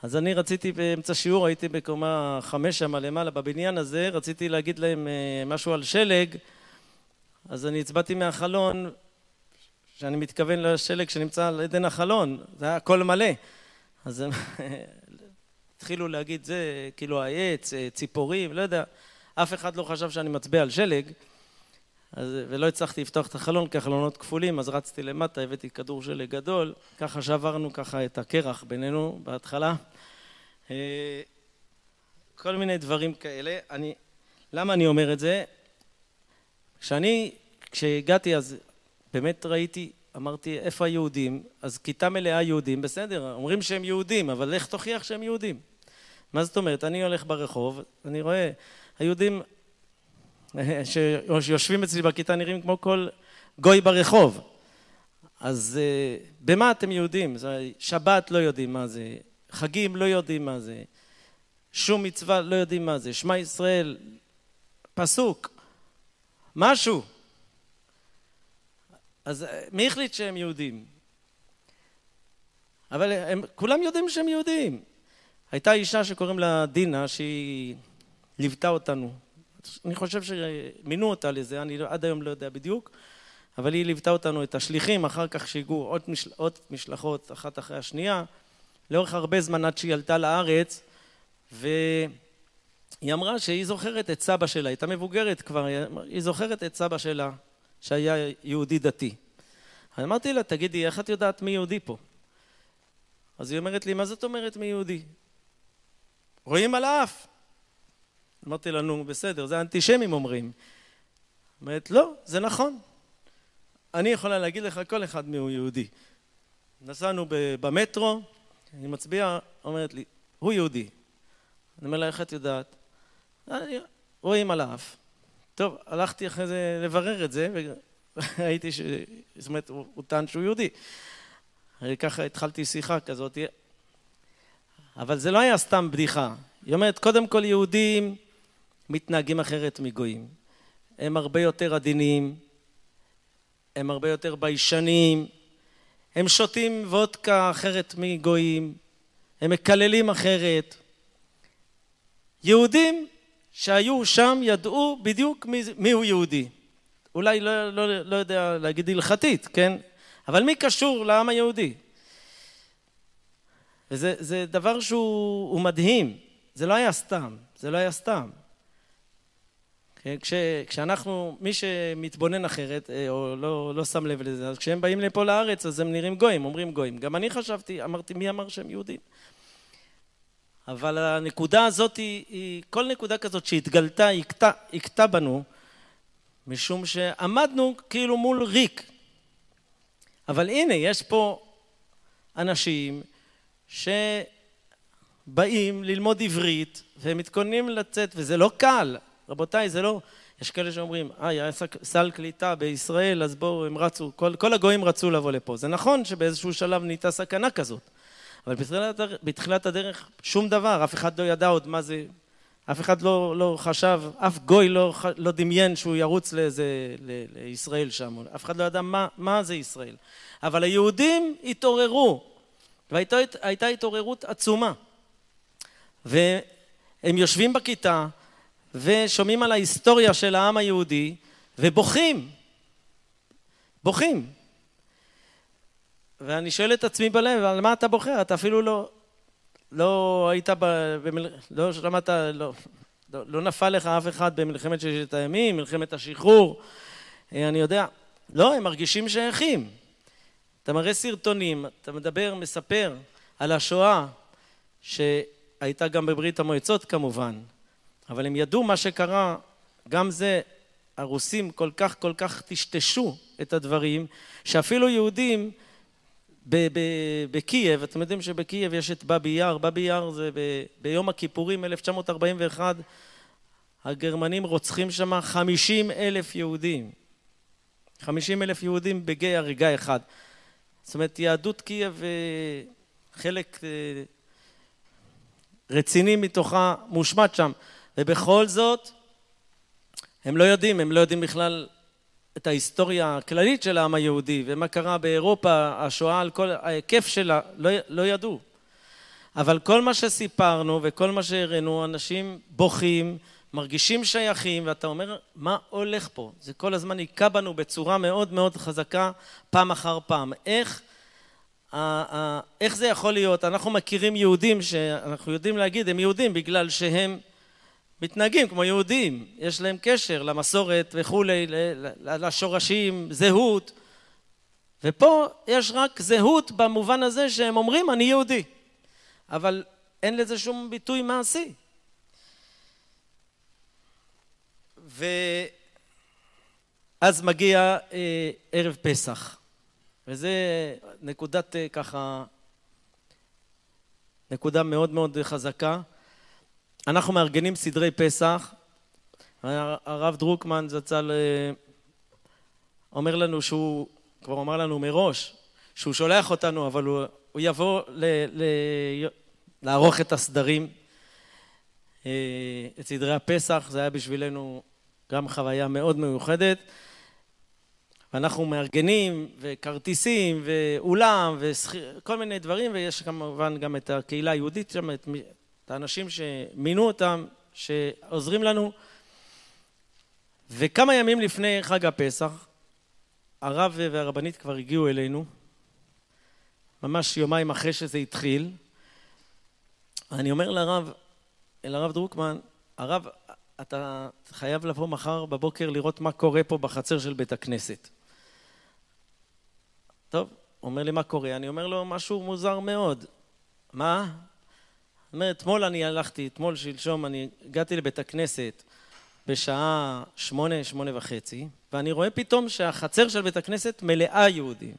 אז אני רציתי באמצע שיעור, הייתי בקומה חמש שם למעלה בבניין הזה, רציתי להגיד להם אה, משהו על שלג, אז אני הצבעתי מהחלון, שאני מתכוון לשלג שנמצא על עדן החלון, זה היה הכל מלא. אז הם התחילו להגיד זה, כאילו העץ, אה, ציפורים, לא יודע, אף אחד לא חשב שאני מצביע על שלג. אז, ולא הצלחתי לפתוח את החלון כי החלונות כפולים, אז רצתי למטה, הבאתי כדור שלג גדול, ככה שברנו ככה את הקרח בינינו בהתחלה. אה, כל מיני דברים כאלה. אני, למה אני אומר את זה? כשאני, כשהגעתי אז באמת ראיתי, אמרתי, איפה היהודים? אז כיתה מלאה יהודים, בסדר, אומרים שהם יהודים, אבל איך תוכיח שהם יהודים? מה זאת אומרת? אני הולך ברחוב, אני רואה, היהודים שיושבים אצלי בכיתה נראים כמו כל גוי ברחוב. אז אה, במה אתם יהודים? שבת לא יודעים מה זה, חגים לא יודעים מה זה, שום מצווה לא יודעים מה זה, שמע ישראל, פסוק, משהו. אז אה, מי החליט שהם יהודים? אבל הם כולם יודעים שהם יהודים. הייתה אישה שקוראים לה דינה שהיא ליוותה אותנו אני חושב שמינו אותה לזה, אני עד היום לא יודע בדיוק, אבל היא ליוותה אותנו, את השליחים, אחר כך שהגיעו עוד, משל, עוד משלחות אחת אחרי השנייה, לאורך הרבה זמן עד שהיא עלתה לארץ, והיא אמרה שהיא זוכרת את סבא שלה, הייתה מבוגרת כבר, היא זוכרת את סבא שלה, שהיה יהודי דתי. אמרתי לה, תגידי, איך את יודעת מי יהודי פה? אז היא אומרת לי, מה זאת אומרת מי יהודי? רואים על האף. אמרתי לנו, בסדר, זה האנטישמים אומרים. אומרת, לא, זה נכון. אני יכולה להגיד לך כל אחד מיהו יהודי. נסענו במטרו, אני מצביע, אומרת לי, הוא יהודי. אני אומר לה, איך את יודעת? רואים על האף. טוב, הלכתי אחרי זה לברר את זה, וראיתי ש... זאת אומרת, הוא טען שהוא יהודי. ככה התחלתי שיחה כזאת. אבל זה לא היה סתם בדיחה. היא אומרת, קודם כל יהודים מתנהגים אחרת מגויים. הם הרבה יותר עדינים, הם הרבה יותר ביישנים, הם שותים וודקה אחרת מגויים, הם מקללים אחרת. יהודים שהיו שם ידעו בדיוק מי, מי הוא יהודי. אולי לא, לא, לא יודע להגיד הלכתית, כן? אבל מי קשור לעם היהודי? וזה דבר שהוא מדהים, זה לא היה סתם, זה לא היה סתם. כן, כש, כשאנחנו, מי שמתבונן אחרת, אה, או לא, לא שם לב לזה, אז כשהם באים לפה לארץ, אז הם נראים גויים, אומרים גויים. גם אני חשבתי, אמרתי, מי אמר שהם יהודים? אבל הנקודה הזאת היא, היא כל נקודה כזאת שהתגלתה, הכתה, הכתה בנו, משום שעמדנו כאילו מול ריק. אבל הנה, יש פה אנשים שבאים ללמוד עברית, והם מתכוננים לצאת, וזה לא קל. רבותיי, זה לא... יש כאלה שאומרים, אה, היה סל קליטה בישראל, אז בואו, הם רצו, כל, כל הגויים רצו לבוא לפה. זה נכון שבאיזשהו שלב נהייתה סכנה כזאת, אבל בתחילת, בתחילת הדרך שום דבר, אף אחד לא ידע עוד מה זה, אף אחד לא, לא חשב, אף גוי לא, לא דמיין שהוא ירוץ לאיזה, ל, לישראל שם, אף אחד לא ידע מה, מה זה ישראל. אבל היהודים התעוררו, והייתה התעוררות עצומה. והם יושבים בכיתה ושומעים על ההיסטוריה של העם היהודי ובוכים. בוכים. ואני שואל את עצמי בלב, על מה אתה בוחר? אתה אפילו לא, לא היית, במל... לא שמעת, לא, לא, לא נפל לך אף אחד במלחמת ששת הימים, מלחמת השחרור, אה, אני יודע. לא, הם מרגישים שייכים. אתה מראה סרטונים, אתה מדבר, מספר על השואה, שהייתה גם בברית המועצות כמובן, אבל הם ידעו מה שקרה, גם זה, הרוסים כל כך כל כך טשטשו את הדברים, שאפילו יהודים בקייב, אתם יודעים שבקייב יש את באבי יאר, באבי יאר זה ביום הכיפורים 1941, הגרמנים רוצחים שם 50 אלף יהודים. 50 אלף יהודים בגיא הריגה אחד. זאת אומרת, יהדות קייב, אה, חלק אה, רציני מתוכה מושמט שם, ובכל זאת, הם לא יודעים, הם לא יודעים בכלל את ההיסטוריה הכללית של העם היהודי ומה קרה באירופה, השואה על כל ההיקף שלה, לא, לא ידעו. אבל כל מה שסיפרנו וכל מה שהראינו, אנשים בוכים, מרגישים שייכים, ואתה אומר, מה הולך פה? זה כל הזמן היכה בנו בצורה מאוד מאוד חזקה, פעם אחר פעם. איך, איך זה יכול להיות? אנחנו מכירים יהודים שאנחנו יודעים להגיד, הם יהודים בגלל שהם מתנהגים כמו יהודים, יש להם קשר למסורת וכולי, לשורשים, זהות. ופה יש רק זהות במובן הזה שהם אומרים אני יהודי, אבל אין לזה שום ביטוי מעשי. ואז מגיע אה, ערב פסח, וזה נקודת אה, ככה, נקודה מאוד מאוד חזקה. אנחנו מארגנים סדרי פסח, הרב דרוקמן זצ"ל אה, אומר לנו שהוא, כבר אמר לנו מראש, שהוא שולח אותנו, אבל הוא, הוא יבוא ל, ל, לערוך את הסדרים, את סדרי הפסח, זה היה בשבילנו גם חוויה מאוד מיוחדת. ואנחנו מארגנים, וכרטיסים, ואולם, וכל מיני דברים, ויש כמובן גם את הקהילה היהודית שם, את, את האנשים שמינו אותם, שעוזרים לנו. וכמה ימים לפני חג הפסח, הרב והרבנית כבר הגיעו אלינו, ממש יומיים אחרי שזה התחיל. אני אומר לרב, אל הרב דרוקמן, הרב, אתה חייב לבוא מחר בבוקר לראות מה קורה פה בחצר של בית הכנסת. טוב, אומר לי מה קורה, אני אומר לו משהו מוזר מאוד. מה? אתמול אני הלכתי, אתמול, שלשום, אני הגעתי לבית הכנסת בשעה שמונה, שמונה וחצי, ואני רואה פתאום שהחצר של בית הכנסת מלאה יהודים.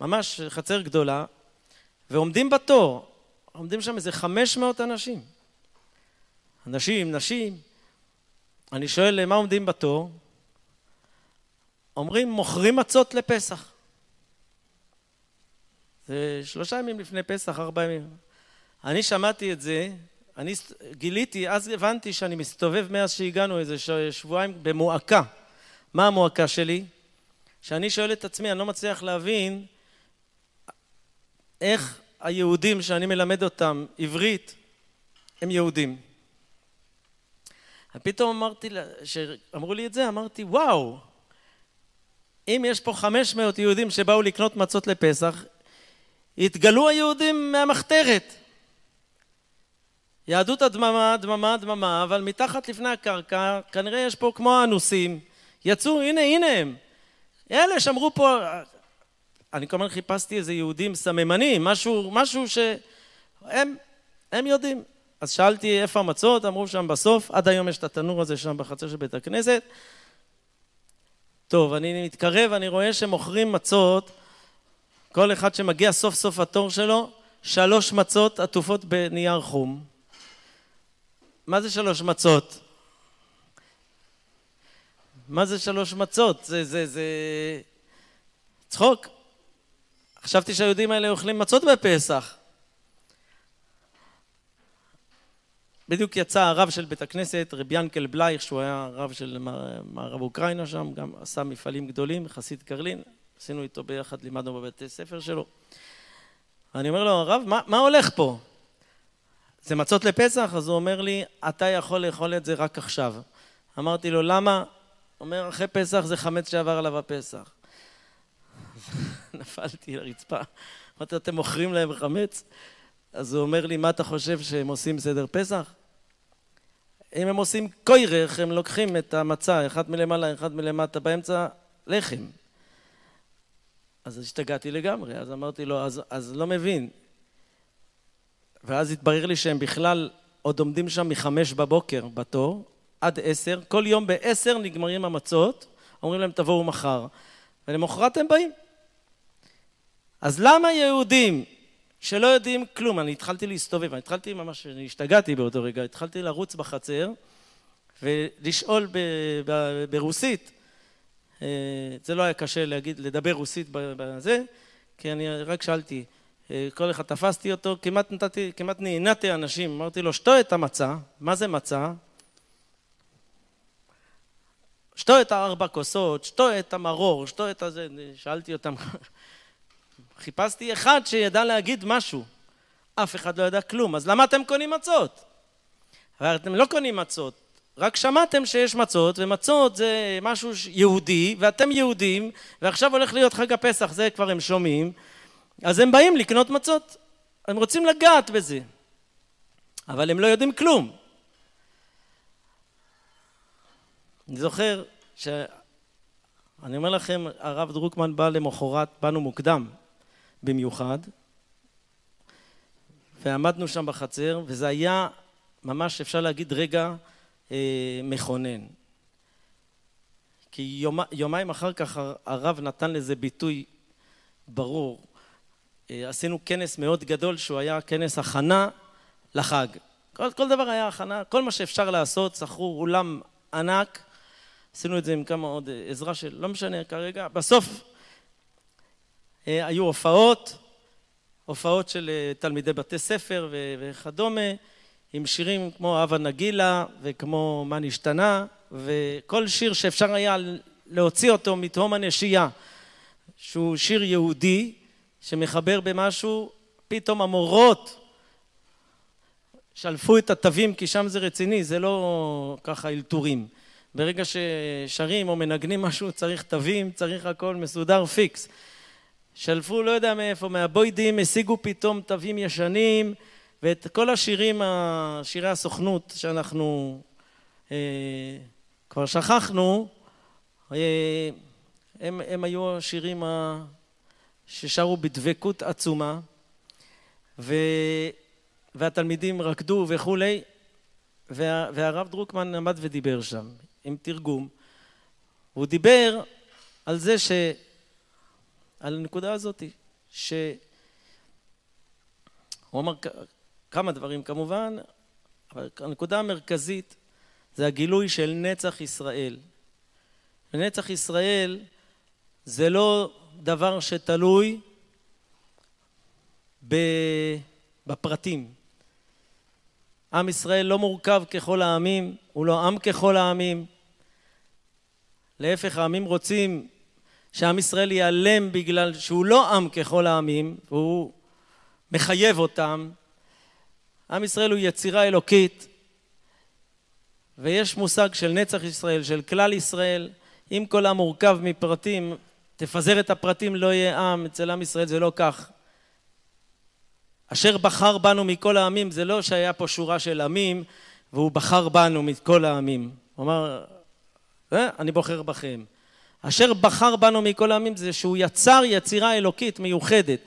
ממש חצר גדולה, ועומדים בתור, עומדים שם איזה חמש מאות אנשים. אנשים, נשים. אני שואל, למה עומדים בתור? אומרים, מוכרים מצות לפסח. זה שלושה ימים לפני פסח, ארבעה ימים. אני שמעתי את זה, אני גיליתי, אז הבנתי שאני מסתובב מאז שהגענו איזה שבועיים במועקה. מה המועקה שלי? שאני שואל את עצמי, אני לא מצליח להבין איך היהודים שאני מלמד אותם עברית, הם יהודים. ופתאום אמרתי, כשאמרו לי את זה, אמרתי, וואו, אם יש פה 500 יהודים שבאו לקנות מצות לפסח, התגלו היהודים מהמחתרת. יהדות הדממה, דממה, דממה, אבל מתחת לפני הקרקע, כנראה יש פה כמו האנוסים. יצאו, הנה, הנה הם. אלה שאמרו פה, אני כל הזמן חיפשתי איזה יהודים סממנים, משהו, משהו שהם הם יודעים. אז שאלתי איפה המצות, אמרו שם בסוף, עד היום יש את התנור הזה שם בחצר של בית הכנסת. טוב, אני מתקרב, אני רואה שמוכרים מצות, כל אחד שמגיע סוף סוף התור שלו, שלוש מצות עטופות בנייר חום. מה זה שלוש מצות? מה זה שלוש מצות? זה, זה, זה... צחוק. חשבתי שהיהודים האלה אוכלים מצות בפסח. בדיוק יצא הרב של בית הכנסת, רב ינקל בלייך, שהוא היה רב של מערב אוקראינה שם, גם עשה מפעלים גדולים, חסיד קרלין, עשינו איתו ביחד, לימדנו בבתי ספר שלו. אני אומר לו, הרב, מה, מה הולך פה? זה מצות לפסח? אז הוא אומר לי, אתה יכול לאכול את זה רק עכשיו. אמרתי לו, למה? אומר, אחרי פסח זה חמץ שעבר עליו הפסח. נפלתי לרצפה. אמרתי, אתם מוכרים להם חמץ? אז הוא אומר לי, מה אתה חושב שהם עושים סדר פסח? אם הם עושים קוירך, הם לוקחים את המצה, אחד מלמעלה, אחד מלמטה, באמצע לחם. אז השתגעתי לגמרי, אז אמרתי לו, אז, אז לא מבין. ואז התברר לי שהם בכלל עוד עומדים שם מחמש בבוקר בתור, עד עשר, כל יום בעשר נגמרים המצות, אומרים להם תבואו מחר, ולמחרת הם באים. אז למה יהודים שלא יודעים כלום, אני התחלתי להסתובב, אני התחלתי ממש, אני השתגעתי באותו רגע, התחלתי לרוץ בחצר ולשאול ב, ב, ברוסית, אה, זה לא היה קשה להגיד, לדבר רוסית בזה, כי אני רק שאלתי, כל אחד תפסתי אותו, כמעט נתתי, כמעט נהנתי אנשים, אמרתי לו, שתו את המצה, מה זה מצה? שתו את הארבע כוסות, שתו את המרור, שתו את הזה, שאלתי אותם, חיפשתי אחד שידע להגיד משהו. אף אחד לא ידע כלום, אז למה אתם קונים מצות? אבל אתם לא קונים מצות, רק שמעתם שיש מצות, ומצות זה משהו יהודי, ואתם יהודים, ועכשיו הולך להיות חג הפסח, זה כבר הם שומעים, אז הם באים לקנות מצות. הם רוצים לגעת בזה, אבל הם לא יודעים כלום. אני זוכר ש... אני אומר לכם, הרב דרוקמן בא למחרת, באנו מוקדם במיוחד, ועמדנו שם בחצר, וזה היה ממש, אפשר להגיד, רגע אה, מכונן. כי יומ, יומיים אחר כך הרב נתן לזה ביטוי ברור. אה, עשינו כנס מאוד גדול שהוא היה כנס הכנה לחג. כל, כל דבר היה הכנה, כל מה שאפשר לעשות, שכרו אולם ענק, עשינו את זה עם כמה עוד אה, עזרה של, לא משנה כרגע, בסוף אה, היו הופעות, הופעות של תלמידי בתי ספר וכדומה, עם שירים כמו הווה נגילה וכמו מה נשתנה, וכל שיר שאפשר היה להוציא אותו מתהום הנשייה, שהוא שיר יהודי שמחבר במשהו, פתאום המורות שלפו את התווים כי שם זה רציני, זה לא ככה אלתורים. ברגע ששרים או מנגנים משהו צריך תווים, צריך הכל מסודר פיקס. שלפו לא יודע מאיפה, מהבוידים, השיגו פתאום תווים ישנים, ואת כל השירים, שירי הסוכנות שאנחנו אה, כבר שכחנו, אה, הם, הם היו השירים ששרו בדבקות עצומה, ו, והתלמידים רקדו וכולי, וה, והרב דרוקמן עמד ודיבר שם עם תרגום. הוא דיבר על זה ש... על הנקודה הזאת, שהוא אמר כמה דברים כמובן, אבל הנקודה המרכזית זה הגילוי של נצח ישראל. ונצח ישראל זה לא דבר שתלוי בפרטים. עם ישראל לא מורכב ככל העמים, הוא לא עם ככל העמים. להפך, העמים רוצים שעם ישראל ייעלם בגלל שהוא לא עם ככל העמים, והוא מחייב אותם. עם ישראל הוא יצירה אלוקית, ויש מושג של נצח ישראל, של כלל ישראל. אם כל עם מורכב מפרטים, תפזר את הפרטים, לא יהיה עם. אצל עם ישראל זה לא כך. אשר בחר בנו מכל העמים, זה לא שהיה פה שורה של עמים, והוא בחר בנו מכל העמים. הוא אמר, אה, אני בוחר בכם. אשר בחר בנו מכל העמים זה שהוא יצר יצירה אלוקית מיוחדת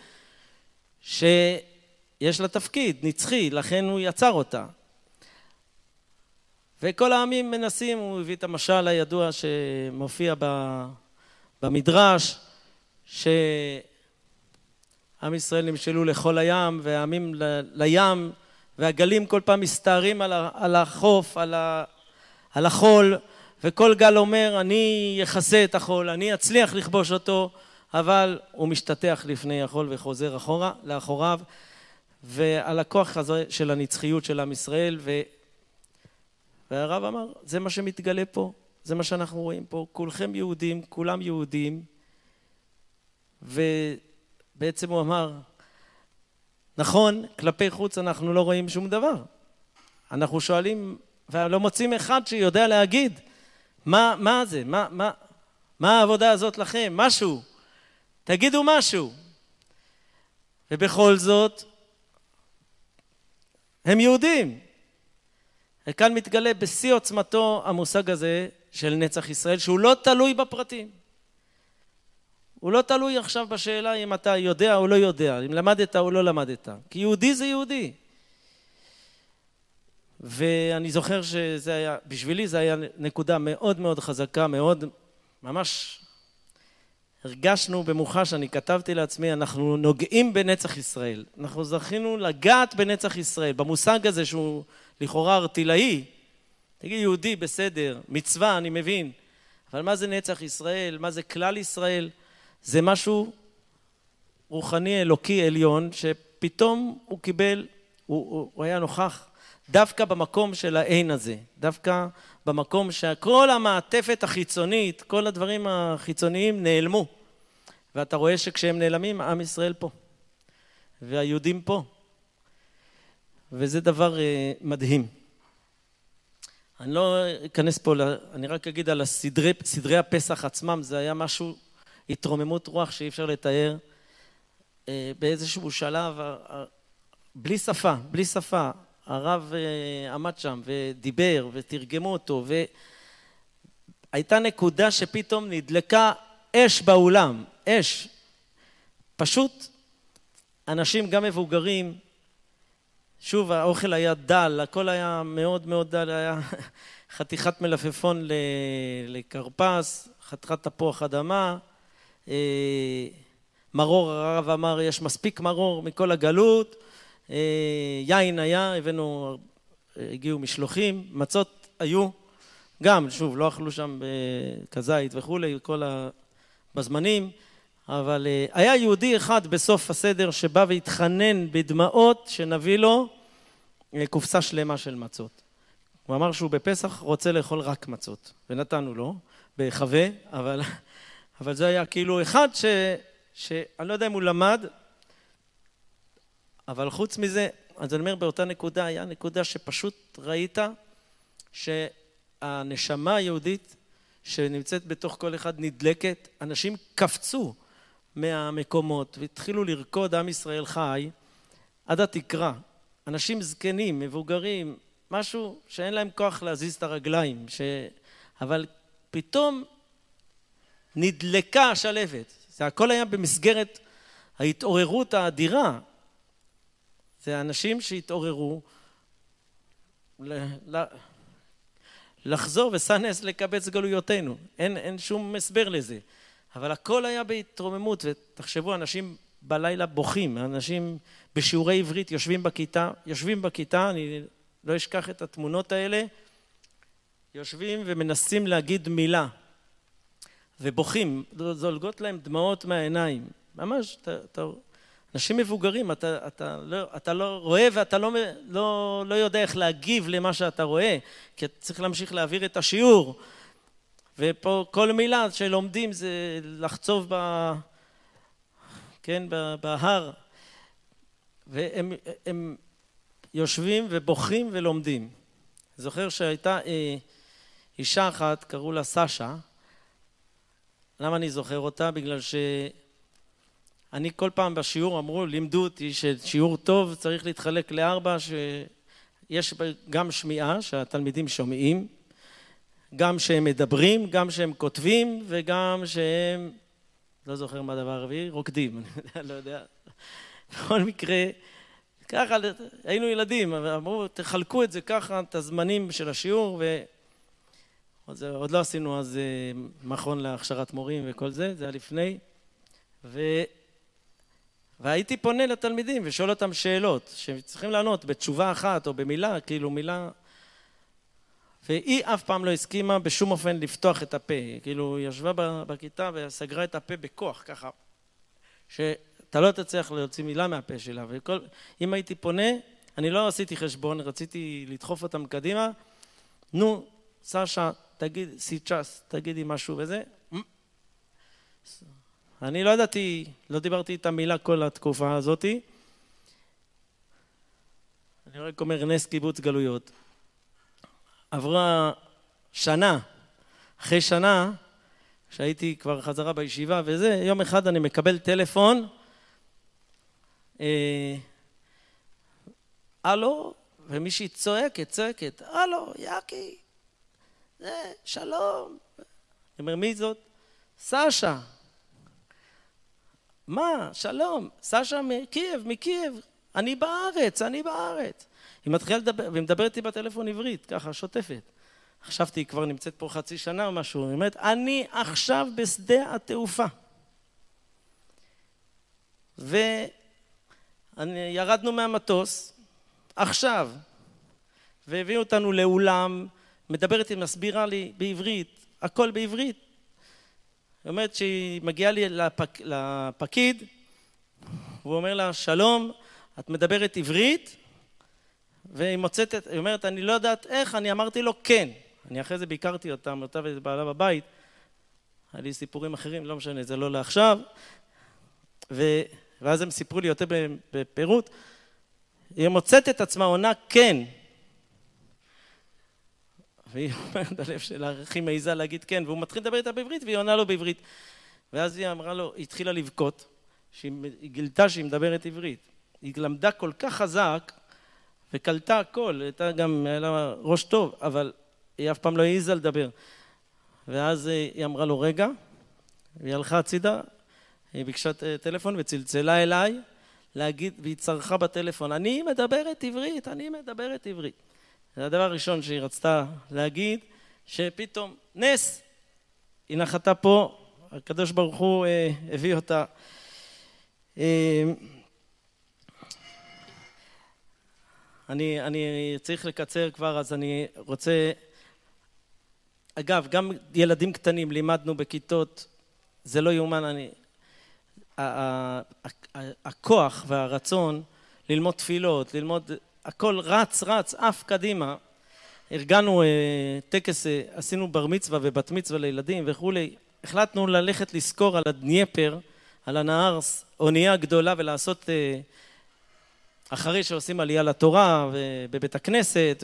שיש לה תפקיד נצחי, לכן הוא יצר אותה. וכל העמים מנסים, הוא הביא את המשל הידוע שמופיע במדרש, שעם ישראל נמשלו לכל הים והעמים לים והגלים כל פעם מסתערים על החוף, על החול וכל גל אומר, אני אכסה את החול, אני אצליח לכבוש אותו, אבל הוא משתטח לפני החול וחוזר אחורה, לאחוריו, ועל הכוח הזה של הנצחיות של עם ישראל, ו... והרב אמר, זה מה שמתגלה פה, זה מה שאנחנו רואים פה, כולכם יהודים, כולם יהודים, ובעצם הוא אמר, נכון, כלפי חוץ אנחנו לא רואים שום דבר. אנחנו שואלים, ולא מוצאים אחד שיודע להגיד, מה, מה זה, מה, מה, מה העבודה הזאת לכם, משהו, תגידו משהו. ובכל זאת, הם יהודים. וכאן מתגלה בשיא עוצמתו המושג הזה של נצח ישראל, שהוא לא תלוי בפרטים. הוא לא תלוי עכשיו בשאלה אם אתה יודע או לא יודע, אם למדת או לא למדת. כי יהודי זה יהודי. ואני זוכר שזה היה, בשבילי זה היה נקודה מאוד מאוד חזקה, מאוד, ממש הרגשנו במוחש, אני כתבתי לעצמי, אנחנו נוגעים בנצח ישראל. אנחנו זכינו לגעת בנצח ישראל, במושג הזה שהוא לכאורה ארטילאי. תגיד, יהודי, בסדר, מצווה, אני מבין, אבל מה זה נצח ישראל? מה זה כלל ישראל? זה משהו רוחני, אלוקי, עליון, שפתאום הוא קיבל, הוא, הוא, הוא היה נוכח דווקא במקום של האין הזה, דווקא במקום שכל המעטפת החיצונית, כל הדברים החיצוניים נעלמו. ואתה רואה שכשהם נעלמים, עם ישראל פה. והיהודים פה. וזה דבר uh, מדהים. אני לא אכנס פה, אני רק אגיד על הסדרי, סדרי הפסח עצמם, זה היה משהו, התרוממות רוח שאי אפשר לתאר. Uh, באיזשהו שלב, בלי שפה, בלי שפה, הרב uh, עמד שם ודיבר ותרגמו אותו, והייתה נקודה שפתאום נדלקה אש באולם, אש. פשוט אנשים, גם מבוגרים, שוב, האוכל היה דל, הכל היה מאוד מאוד דל, היה חתיכת מלפפון לכרפס, חתיכת תפוח אדמה, אה, מרור, הרב אמר, יש מספיק מרור מכל הגלות, אה, יין היה, הבאנו, הגיעו משלוחים, מצות היו, גם, שוב, לא אכלו שם כזית וכולי, כל ה... בזמנים, אבל אה, היה יהודי אחד בסוף הסדר שבא והתחנן בדמעות שנביא לו אה, קופסה שלמה של מצות. הוא אמר שהוא בפסח רוצה לאכול רק מצות, ונתנו לו בחווה, אבל, אבל זה היה כאילו אחד ש, שאני לא יודע אם הוא למד, אבל חוץ מזה, אז אני אומר באותה נקודה, היה נקודה שפשוט ראית שהנשמה היהודית שנמצאת בתוך כל אחד נדלקת, אנשים קפצו מהמקומות והתחילו לרקוד עם ישראל חי עד התקרה. אנשים זקנים, מבוגרים, משהו שאין להם כוח להזיז את הרגליים, ש... אבל פתאום נדלקה השלבת. זה הכל היה במסגרת ההתעוררות האדירה. זה אנשים שהתעוררו לחזור וסנס לקבץ גלויותינו. אין, אין שום הסבר לזה. אבל הכל היה בהתרוממות, ותחשבו, אנשים בלילה בוכים, אנשים בשיעורי עברית יושבים בכיתה, יושבים בכיתה, אני לא אשכח את התמונות האלה, יושבים ומנסים להגיד מילה, ובוכים, זולגות להם דמעות מהעיניים. ממש, אתה, אתה, אנשים מבוגרים, אתה, אתה, לא, אתה לא רואה ואתה לא, לא, לא יודע איך להגיב למה שאתה רואה, כי אתה צריך להמשיך להעביר את השיעור. ופה כל מילה שלומדים זה לחצוב ב... כן, בהר. והם הם יושבים ובוכים ולומדים. זוכר שהייתה אה, אישה אחת, קראו לה סשה. למה אני זוכר אותה? בגלל ש... אני כל פעם בשיעור אמרו, לימדו אותי ששיעור טוב צריך להתחלק לארבע, שיש גם שמיעה, שהתלמידים שומעים, גם שהם מדברים, גם שהם כותבים, וגם שהם, לא זוכר מה הדבר הרביעי, רוקדים, אני לא יודע. בכל מקרה, ככה, היינו ילדים, אמרו, תחלקו את זה ככה, את הזמנים של השיעור, ו... עוד לא עשינו אז אה, מכון להכשרת מורים וכל זה, זה היה לפני. ו... והייתי פונה לתלמידים ושואל אותם שאלות שצריכים לענות בתשובה אחת או במילה, כאילו מילה... והיא אף פעם לא הסכימה בשום אופן לפתוח את הפה, כאילו היא ישבה בכיתה וסגרה את הפה בכוח ככה, שאתה לא תצליח להוציא מילה מהפה שלה, ואם הייתי פונה, אני לא עשיתי חשבון, רציתי לדחוף אותם קדימה, נו, סשה, תגיד, סיצ'ס, תגידי משהו וזה. אני לא ידעתי, לא דיברתי איתה מילה כל התקופה הזאתי. אני רק אומר נס קיבוץ גלויות. עברה שנה, אחרי שנה, כשהייתי כבר חזרה בישיבה וזה, יום אחד אני מקבל טלפון, אה, הלו, ומישהי צועקת, צועקת, הלו, יאקי, זה, שלום. אני אומר, מי זאת? סשה. מה, שלום, סשה מקייב, מקייב, אני בארץ, אני בארץ. היא מתחילה לדבר, והיא מדברת איתי בטלפון עברית, ככה, שוטפת. חשבתי, היא כבר נמצאת פה חצי שנה או משהו, היא אומרת, אני עכשיו בשדה התעופה. וירדנו מהמטוס, עכשיו, והביאו אותנו לאולם, מדברת, היא מסבירה לי בעברית, הכל בעברית. היא אומרת שהיא מגיעה לי לפק, לפקיד, הוא אומר לה, שלום, את מדברת עברית? והיא מוצאת, היא אומרת, אני לא יודעת איך, אני אמרתי לו כן. אני אחרי זה ביקרתי אותם, אותה ואת בעלה בבית. היה לי סיפורים אחרים, לא משנה, זה לא לעכשיו. ו... ואז הם סיפרו לי יותר בפירוט. היא מוצאת את עצמה עונה כן. והיא אומרת, הלב שלה הכי מעיזה להגיד כן, והוא מתחיל לדבר איתה בעברית והיא עונה לו בעברית. ואז היא אמרה לו, היא התחילה לבכות, שהיא גילתה שהיא מדברת עברית. היא למדה כל כך חזק וקלטה הכל, הייתה גם, היה לה ראש טוב, אבל היא אף פעם לא העיזה לדבר. ואז היא אמרה לו, רגע, והיא הלכה הצידה, היא ביקשה טלפון וצלצלה אליי להגיד, והיא צרחה בטלפון, אני מדברת עברית, אני מדברת עברית. זה הדבר הראשון שהיא רצתה להגיד, שפתאום נס, היא נחתה פה, הקדוש ברוך הוא אה, הביא אותה. אה, אני, אני צריך לקצר כבר, אז אני רוצה... אגב, גם ילדים קטנים לימדנו בכיתות, זה לא יאומן, אני... הכוח והרצון ללמוד תפילות, ללמוד הכל רץ רץ עף קדימה. ארגנו אה, טקס אה, עשינו בר מצווה ובת מצווה לילדים וכולי. החלטנו ללכת לזכור על הדניפר על הנהר אונייה גדולה ולעשות אה, אחרי שעושים עלייה לתורה ובבית הכנסת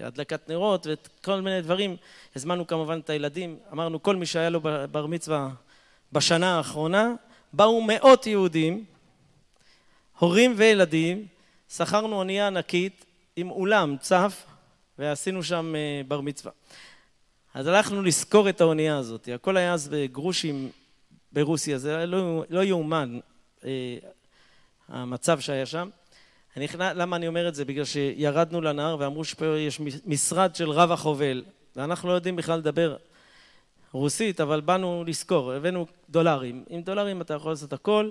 והדלקת נרות וכל מיני דברים הזמנו כמובן את הילדים אמרנו כל מי שהיה לו בר מצווה בשנה האחרונה באו מאות יהודים הורים וילדים שכרנו אונייה ענקית עם אולם צף ועשינו שם אה, בר מצווה. אז הלכנו לזכור את האונייה הזאת, הכל היה אז בגרושים ברוסיה, זה לא, לא יאומן אה, המצב שהיה שם. אני, למה אני אומר את זה? בגלל שירדנו לנהר ואמרו שפה יש משרד של רב החובל, ואנחנו לא יודעים בכלל לדבר רוסית, אבל באנו לזכור, הבאנו דולרים. עם דולרים אתה יכול לעשות הכל,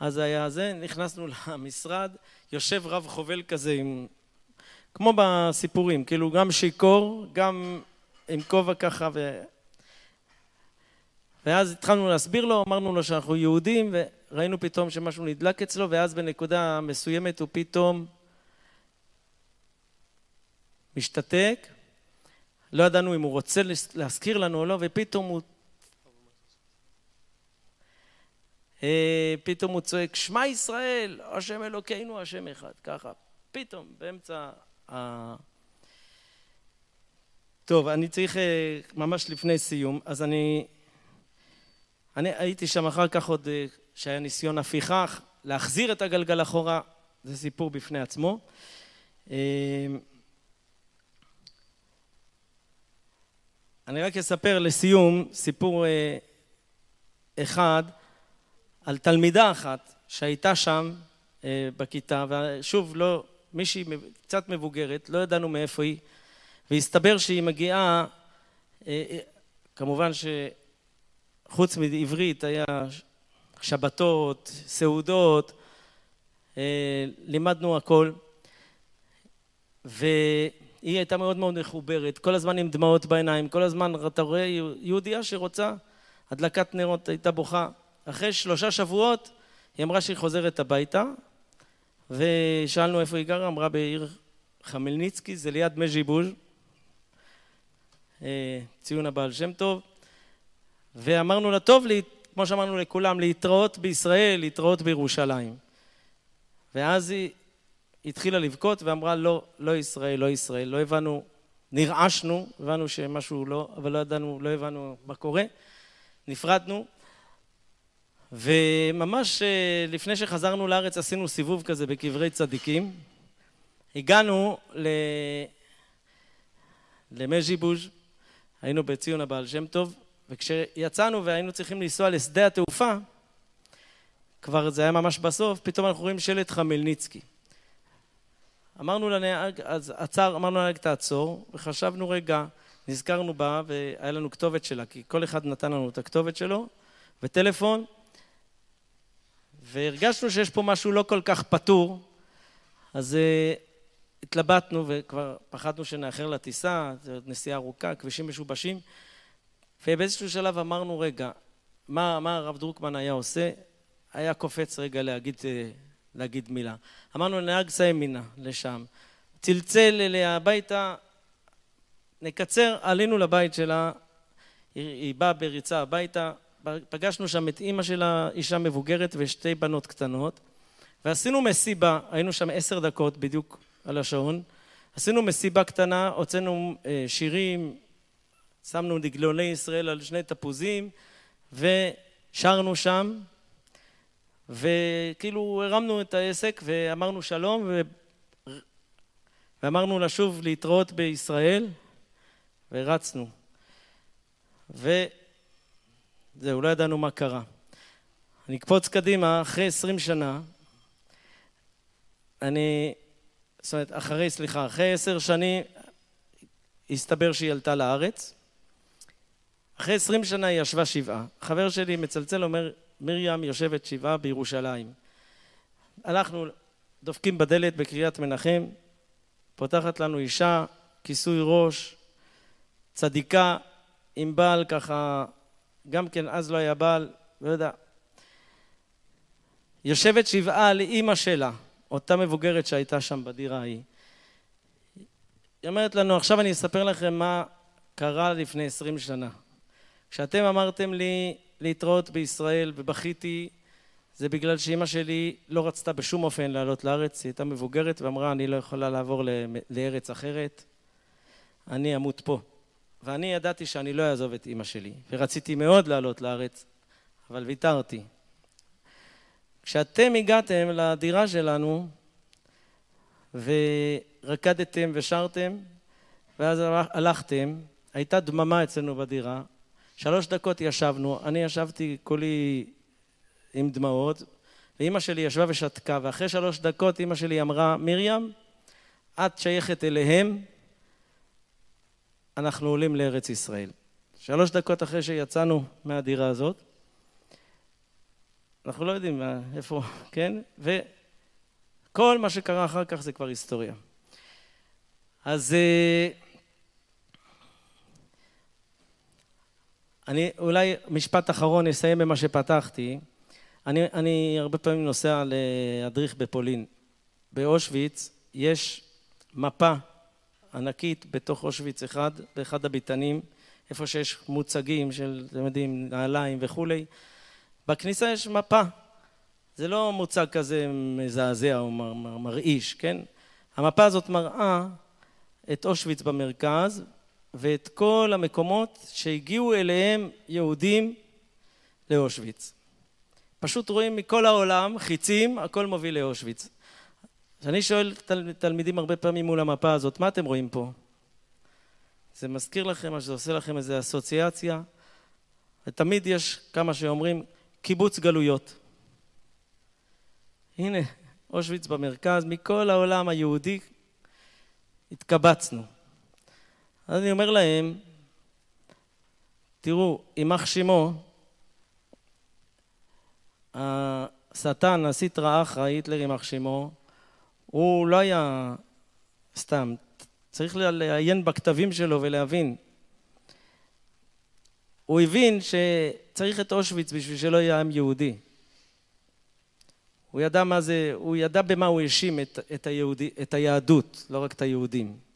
אז היה זה, נכנסנו למשרד, יושב רב חובל כזה עם... כמו בסיפורים, כאילו גם שיכור, גם עם כובע ככה ו... ואז התחלנו להסביר לו, אמרנו לו שאנחנו יהודים וראינו פתאום שמשהו נדלק אצלו ואז בנקודה מסוימת הוא פתאום משתתק, לא ידענו אם הוא רוצה להזכיר לנו או לא ופתאום הוא אה, פתאום הוא צועק, שמע ישראל, השם אלוקינו, השם אחד, ככה, פתאום, באמצע ה... טוב, אני צריך אה, ממש לפני סיום, אז אני... אני הייתי שם אחר כך עוד, אה, שהיה ניסיון הפיכך, להחזיר את הגלגל אחורה, זה סיפור בפני עצמו. אני רק אספר לסיום סיפור אחד על תלמידה אחת שהייתה שם אה, בכיתה, ושוב, לא, מישהי קצת מבוגרת, לא ידענו מאיפה היא, והסתבר שהיא מגיעה, אה, אה, כמובן שחוץ מעברית היה שבתות, סעודות, לימדנו הכל, והיא היא הייתה מאוד מאוד מחוברת, כל הזמן עם דמעות בעיניים, כל הזמן אתה רואה יהודייה שרוצה הדלקת נרות, הייתה בוכה. אחרי שלושה שבועות היא אמרה שהיא חוזרת הביתה, ושאלנו איפה היא גרה, אמרה בעיר חמלניצקי, זה ליד מז'יבוז', אה, ציון הבעל שם טוב, ואמרנו לה, טוב, כמו שאמרנו לכולם, להתראות בישראל, להתראות בירושלים. ואז היא התחילה לבכות ואמרה, לא, לא ישראל, לא ישראל, לא הבנו, נרעשנו, הבנו שמשהו לא, אבל לא ידענו, לא הבנו מה קורה, נפרדנו, וממש אה, לפני שחזרנו לארץ עשינו סיבוב כזה בקברי צדיקים. הגענו ל... למז'יבוז', היינו בציון הבעל שם טוב, וכשיצאנו והיינו צריכים לנסוע לשדה התעופה, כבר זה היה ממש בסוף, פתאום אנחנו רואים שלט חמלניצקי. אמרנו לנהג, אז עצר, אמרנו לנהג תעצור, וחשבנו רגע, נזכרנו בה, והיה לנו כתובת שלה, כי כל אחד נתן לנו את הכתובת שלו, וטלפון, והרגשנו שיש פה משהו לא כל כך פתור, אז uh, התלבטנו וכבר פחדנו שנאחר לטיסה, זו נסיעה ארוכה, כבישים משובשים, ובאיזשהו שלב אמרנו, רגע, מה, מה הרב דרוקמן היה עושה? היה קופץ רגע להגיד, אה, להגיד מילה. אמרנו, נהג סע ימינה לשם. צלצל אליה הביתה, נקצר, עלינו לבית שלה, היא, היא באה בריצה הביתה, פגשנו שם את אימא שלה, אישה מבוגרת ושתי בנות קטנות, ועשינו מסיבה, היינו שם עשר דקות בדיוק על השעון, עשינו מסיבה קטנה, הוצאנו אה, שירים, שמנו דגלולי ישראל על שני תפוזים ושרנו שם וכאילו הרמנו את העסק ואמרנו שלום ו... ואמרנו לשוב להתראות בישראל ורצנו. ו... זהו, לא ידענו מה קרה. אני אקפוץ קדימה, אחרי עשרים שנה, אני, זאת אומרת, אחרי, סליחה, אחרי עשר שנים הסתבר שהיא עלתה לארץ. אחרי עשרים שנה היא ישבה שבעה. חבר שלי מצלצל, אומר, מרים יושבת שבעה בירושלים. הלכנו, דופקים בדלת בקריית מנחם, פותחת לנו אישה, כיסוי ראש, צדיקה, עם בעל ככה גם כן אז לא היה בעל, לא יודע. יושבת שבעה על אימא שלה, אותה מבוגרת שהייתה שם בדירה ההיא. היא אומרת לנו, עכשיו אני אספר לכם מה קרה לפני עשרים שנה. כשאתם אמרתם לי להתראות בישראל ובכיתי, זה בגלל שאימא שלי לא רצתה בשום אופן לעלות לארץ, היא הייתה מבוגרת ואמרה, אני לא יכולה לעבור לארץ אחרת, אני אמות פה. ואני ידעתי שאני לא אעזוב את אימא שלי, ורציתי מאוד לעלות לארץ, אבל ויתרתי. כשאתם הגעתם לדירה שלנו, ורקדתם ושרתם, ואז הלכתם, הייתה דממה אצלנו בדירה, שלוש דקות ישבנו, אני ישבתי כולי עם דמעות, ואימא שלי ישבה ושתקה, ואחרי שלוש דקות אימא שלי אמרה, מרים, את שייכת אליהם, אנחנו עולים לארץ ישראל. שלוש דקות אחרי שיצאנו מהדירה הזאת, אנחנו לא יודעים איפה, כן? וכל מה שקרה אחר כך זה כבר היסטוריה. אז אני אולי משפט אחרון אסיים במה שפתחתי. אני, אני הרבה פעמים נוסע להדריך בפולין. באושוויץ יש מפה ענקית בתוך אושוויץ אחד, באחד הביתנים, איפה שיש מוצגים של, אתם יודעים, נעליים וכולי. בכניסה יש מפה. זה לא מוצג כזה מזעזע או מרעיש, כן? המפה הזאת מראה את אושוויץ במרכז ואת כל המקומות שהגיעו אליהם יהודים לאושוויץ. פשוט רואים מכל העולם חיצים, הכל מוביל לאושוויץ. כשאני שואל תל, תלמידים הרבה פעמים מול המפה הזאת, מה אתם רואים פה? זה מזכיר לכם, מה שזה עושה לכם איזו אסוציאציה, ותמיד יש כמה שאומרים קיבוץ גלויות. הנה, אושוויץ במרכז, מכל העולם היהודי התקבצנו. אז אני אומר להם, תראו, יימח שמו, השטן, הסיטרא אחרא, היטלר יימח שמו, הוא לא היה סתם צריך לעיין בכתבים שלו ולהבין. הוא הבין שצריך את אושוויץ בשביל שלא יהיה עם יהודי. הוא ידע מה זה, הוא ידע במה הוא האשים את, את, את היהדות, לא רק את היהודים.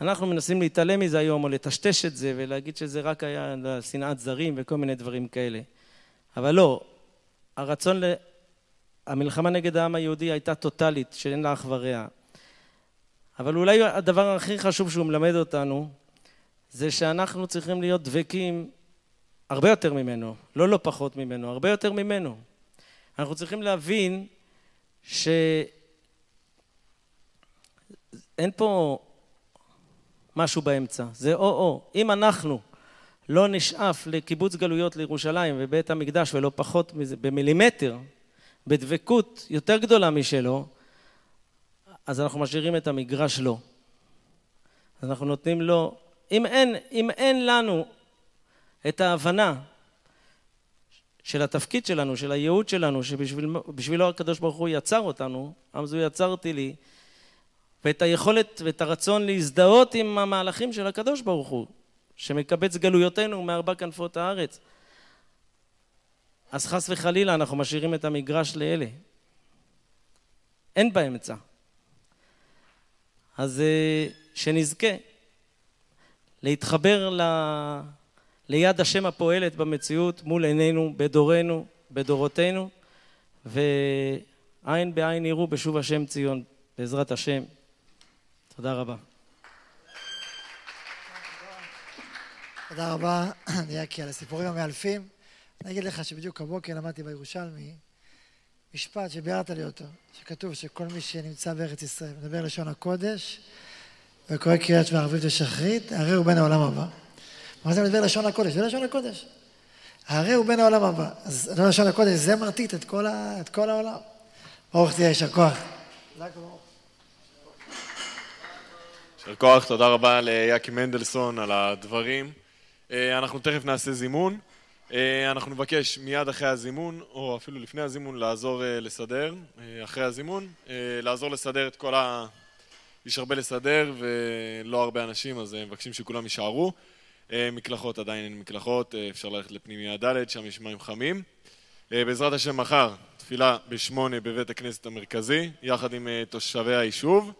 אנחנו מנסים להתעלם מזה היום או לטשטש את זה ולהגיד שזה רק היה שנאת זרים וכל מיני דברים כאלה. אבל לא, הרצון, ל... המלחמה נגד העם היהודי הייתה טוטאלית, שאין לה אח ורע. אבל אולי הדבר הכי חשוב שהוא מלמד אותנו, זה שאנחנו צריכים להיות דבקים הרבה יותר ממנו, לא לא פחות ממנו, הרבה יותר ממנו. אנחנו צריכים להבין שאין פה משהו באמצע, זה או-או. אם אנחנו לא נשאף לקיבוץ גלויות לירושלים ובית המקדש ולא פחות מזה, במילימטר, בדבקות יותר גדולה משלו, אז אנחנו משאירים את המגרש לו. אז אנחנו נותנים לו, אם אין, אם אין לנו את ההבנה של התפקיד שלנו, של הייעוד שלנו, שבשבילו הקדוש ברוך הוא יצר אותנו, אז הוא יצר אותי לי, ואת היכולת ואת הרצון להזדהות עם המהלכים של הקדוש ברוך הוא, שמקבץ גלויותינו מארבע כנפות הארץ. אז חס וחלילה אנחנו משאירים את המגרש לאלה. אין באמצע. אז אה, שנזכה להתחבר ל... ליד השם הפועלת במציאות מול עינינו, בדורנו, בדורותינו, ועין בעין יראו בשוב השם ציון, בעזרת השם. תודה רבה. תודה רבה, יקי, על הסיפורים המאלפים. אני אגיד לך שבדיוק הבוקר למדתי בירושלמי משפט שביארת לי אותו, שכתוב שכל מי שנמצא בארץ ישראל מדבר לשון הקודש וקורא קריאת שמע ערבית ושחרית, הרי הוא בן העולם הבא. מה זה מדבר לשון הקודש? זה לשון הקודש. הרי הוא בן העולם הבא. אז לא לשון הקודש, זה מרטיט את כל, ה... את כל העולם. ברוך תהיה, יישר כוח. יישר כוח, תודה רבה ליאקי מנדלסון על הדברים. אה, אנחנו תכף נעשה זימון. אה, אנחנו נבקש מיד אחרי הזימון, או אפילו לפני הזימון, לעזור אה, לסדר, אחרי הזימון, לעזור לסדר את כל ה... יש הרבה לסדר ולא הרבה אנשים, אז מבקשים שכולם יישארו. מקלחות, עדיין אין מקלחות, אפשר ללכת לפנימיה ד', שם יש מים חמים. בעזרת השם מחר, תפילה בשמונה בבית הכנסת המרכזי, יחד עם תושבי היישוב.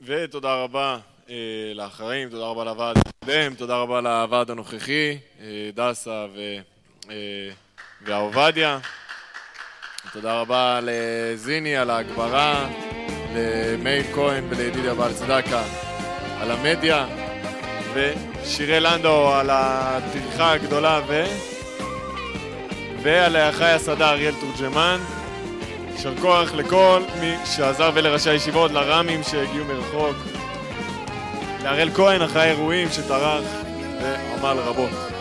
ותודה רבה אה, לאחרים, תודה רבה לוועד הקודם, תודה רבה לוועד הנוכחי, אה, דסה אה, והעובדיה. תודה רבה לזיני על ההגברה, למאיר כהן ולידידיה בעל צדקה על המדיה, ושירי לנדו על הטרחה הגדולה ו... ועל אחי הסדה אריאל תורג'מן. יישר כוח לכל מי שעזר ולראשי הישיבות, לר"מים שהגיעו מרחוק. להראל כהן אחרי האירועים שטרח ועמל רבות.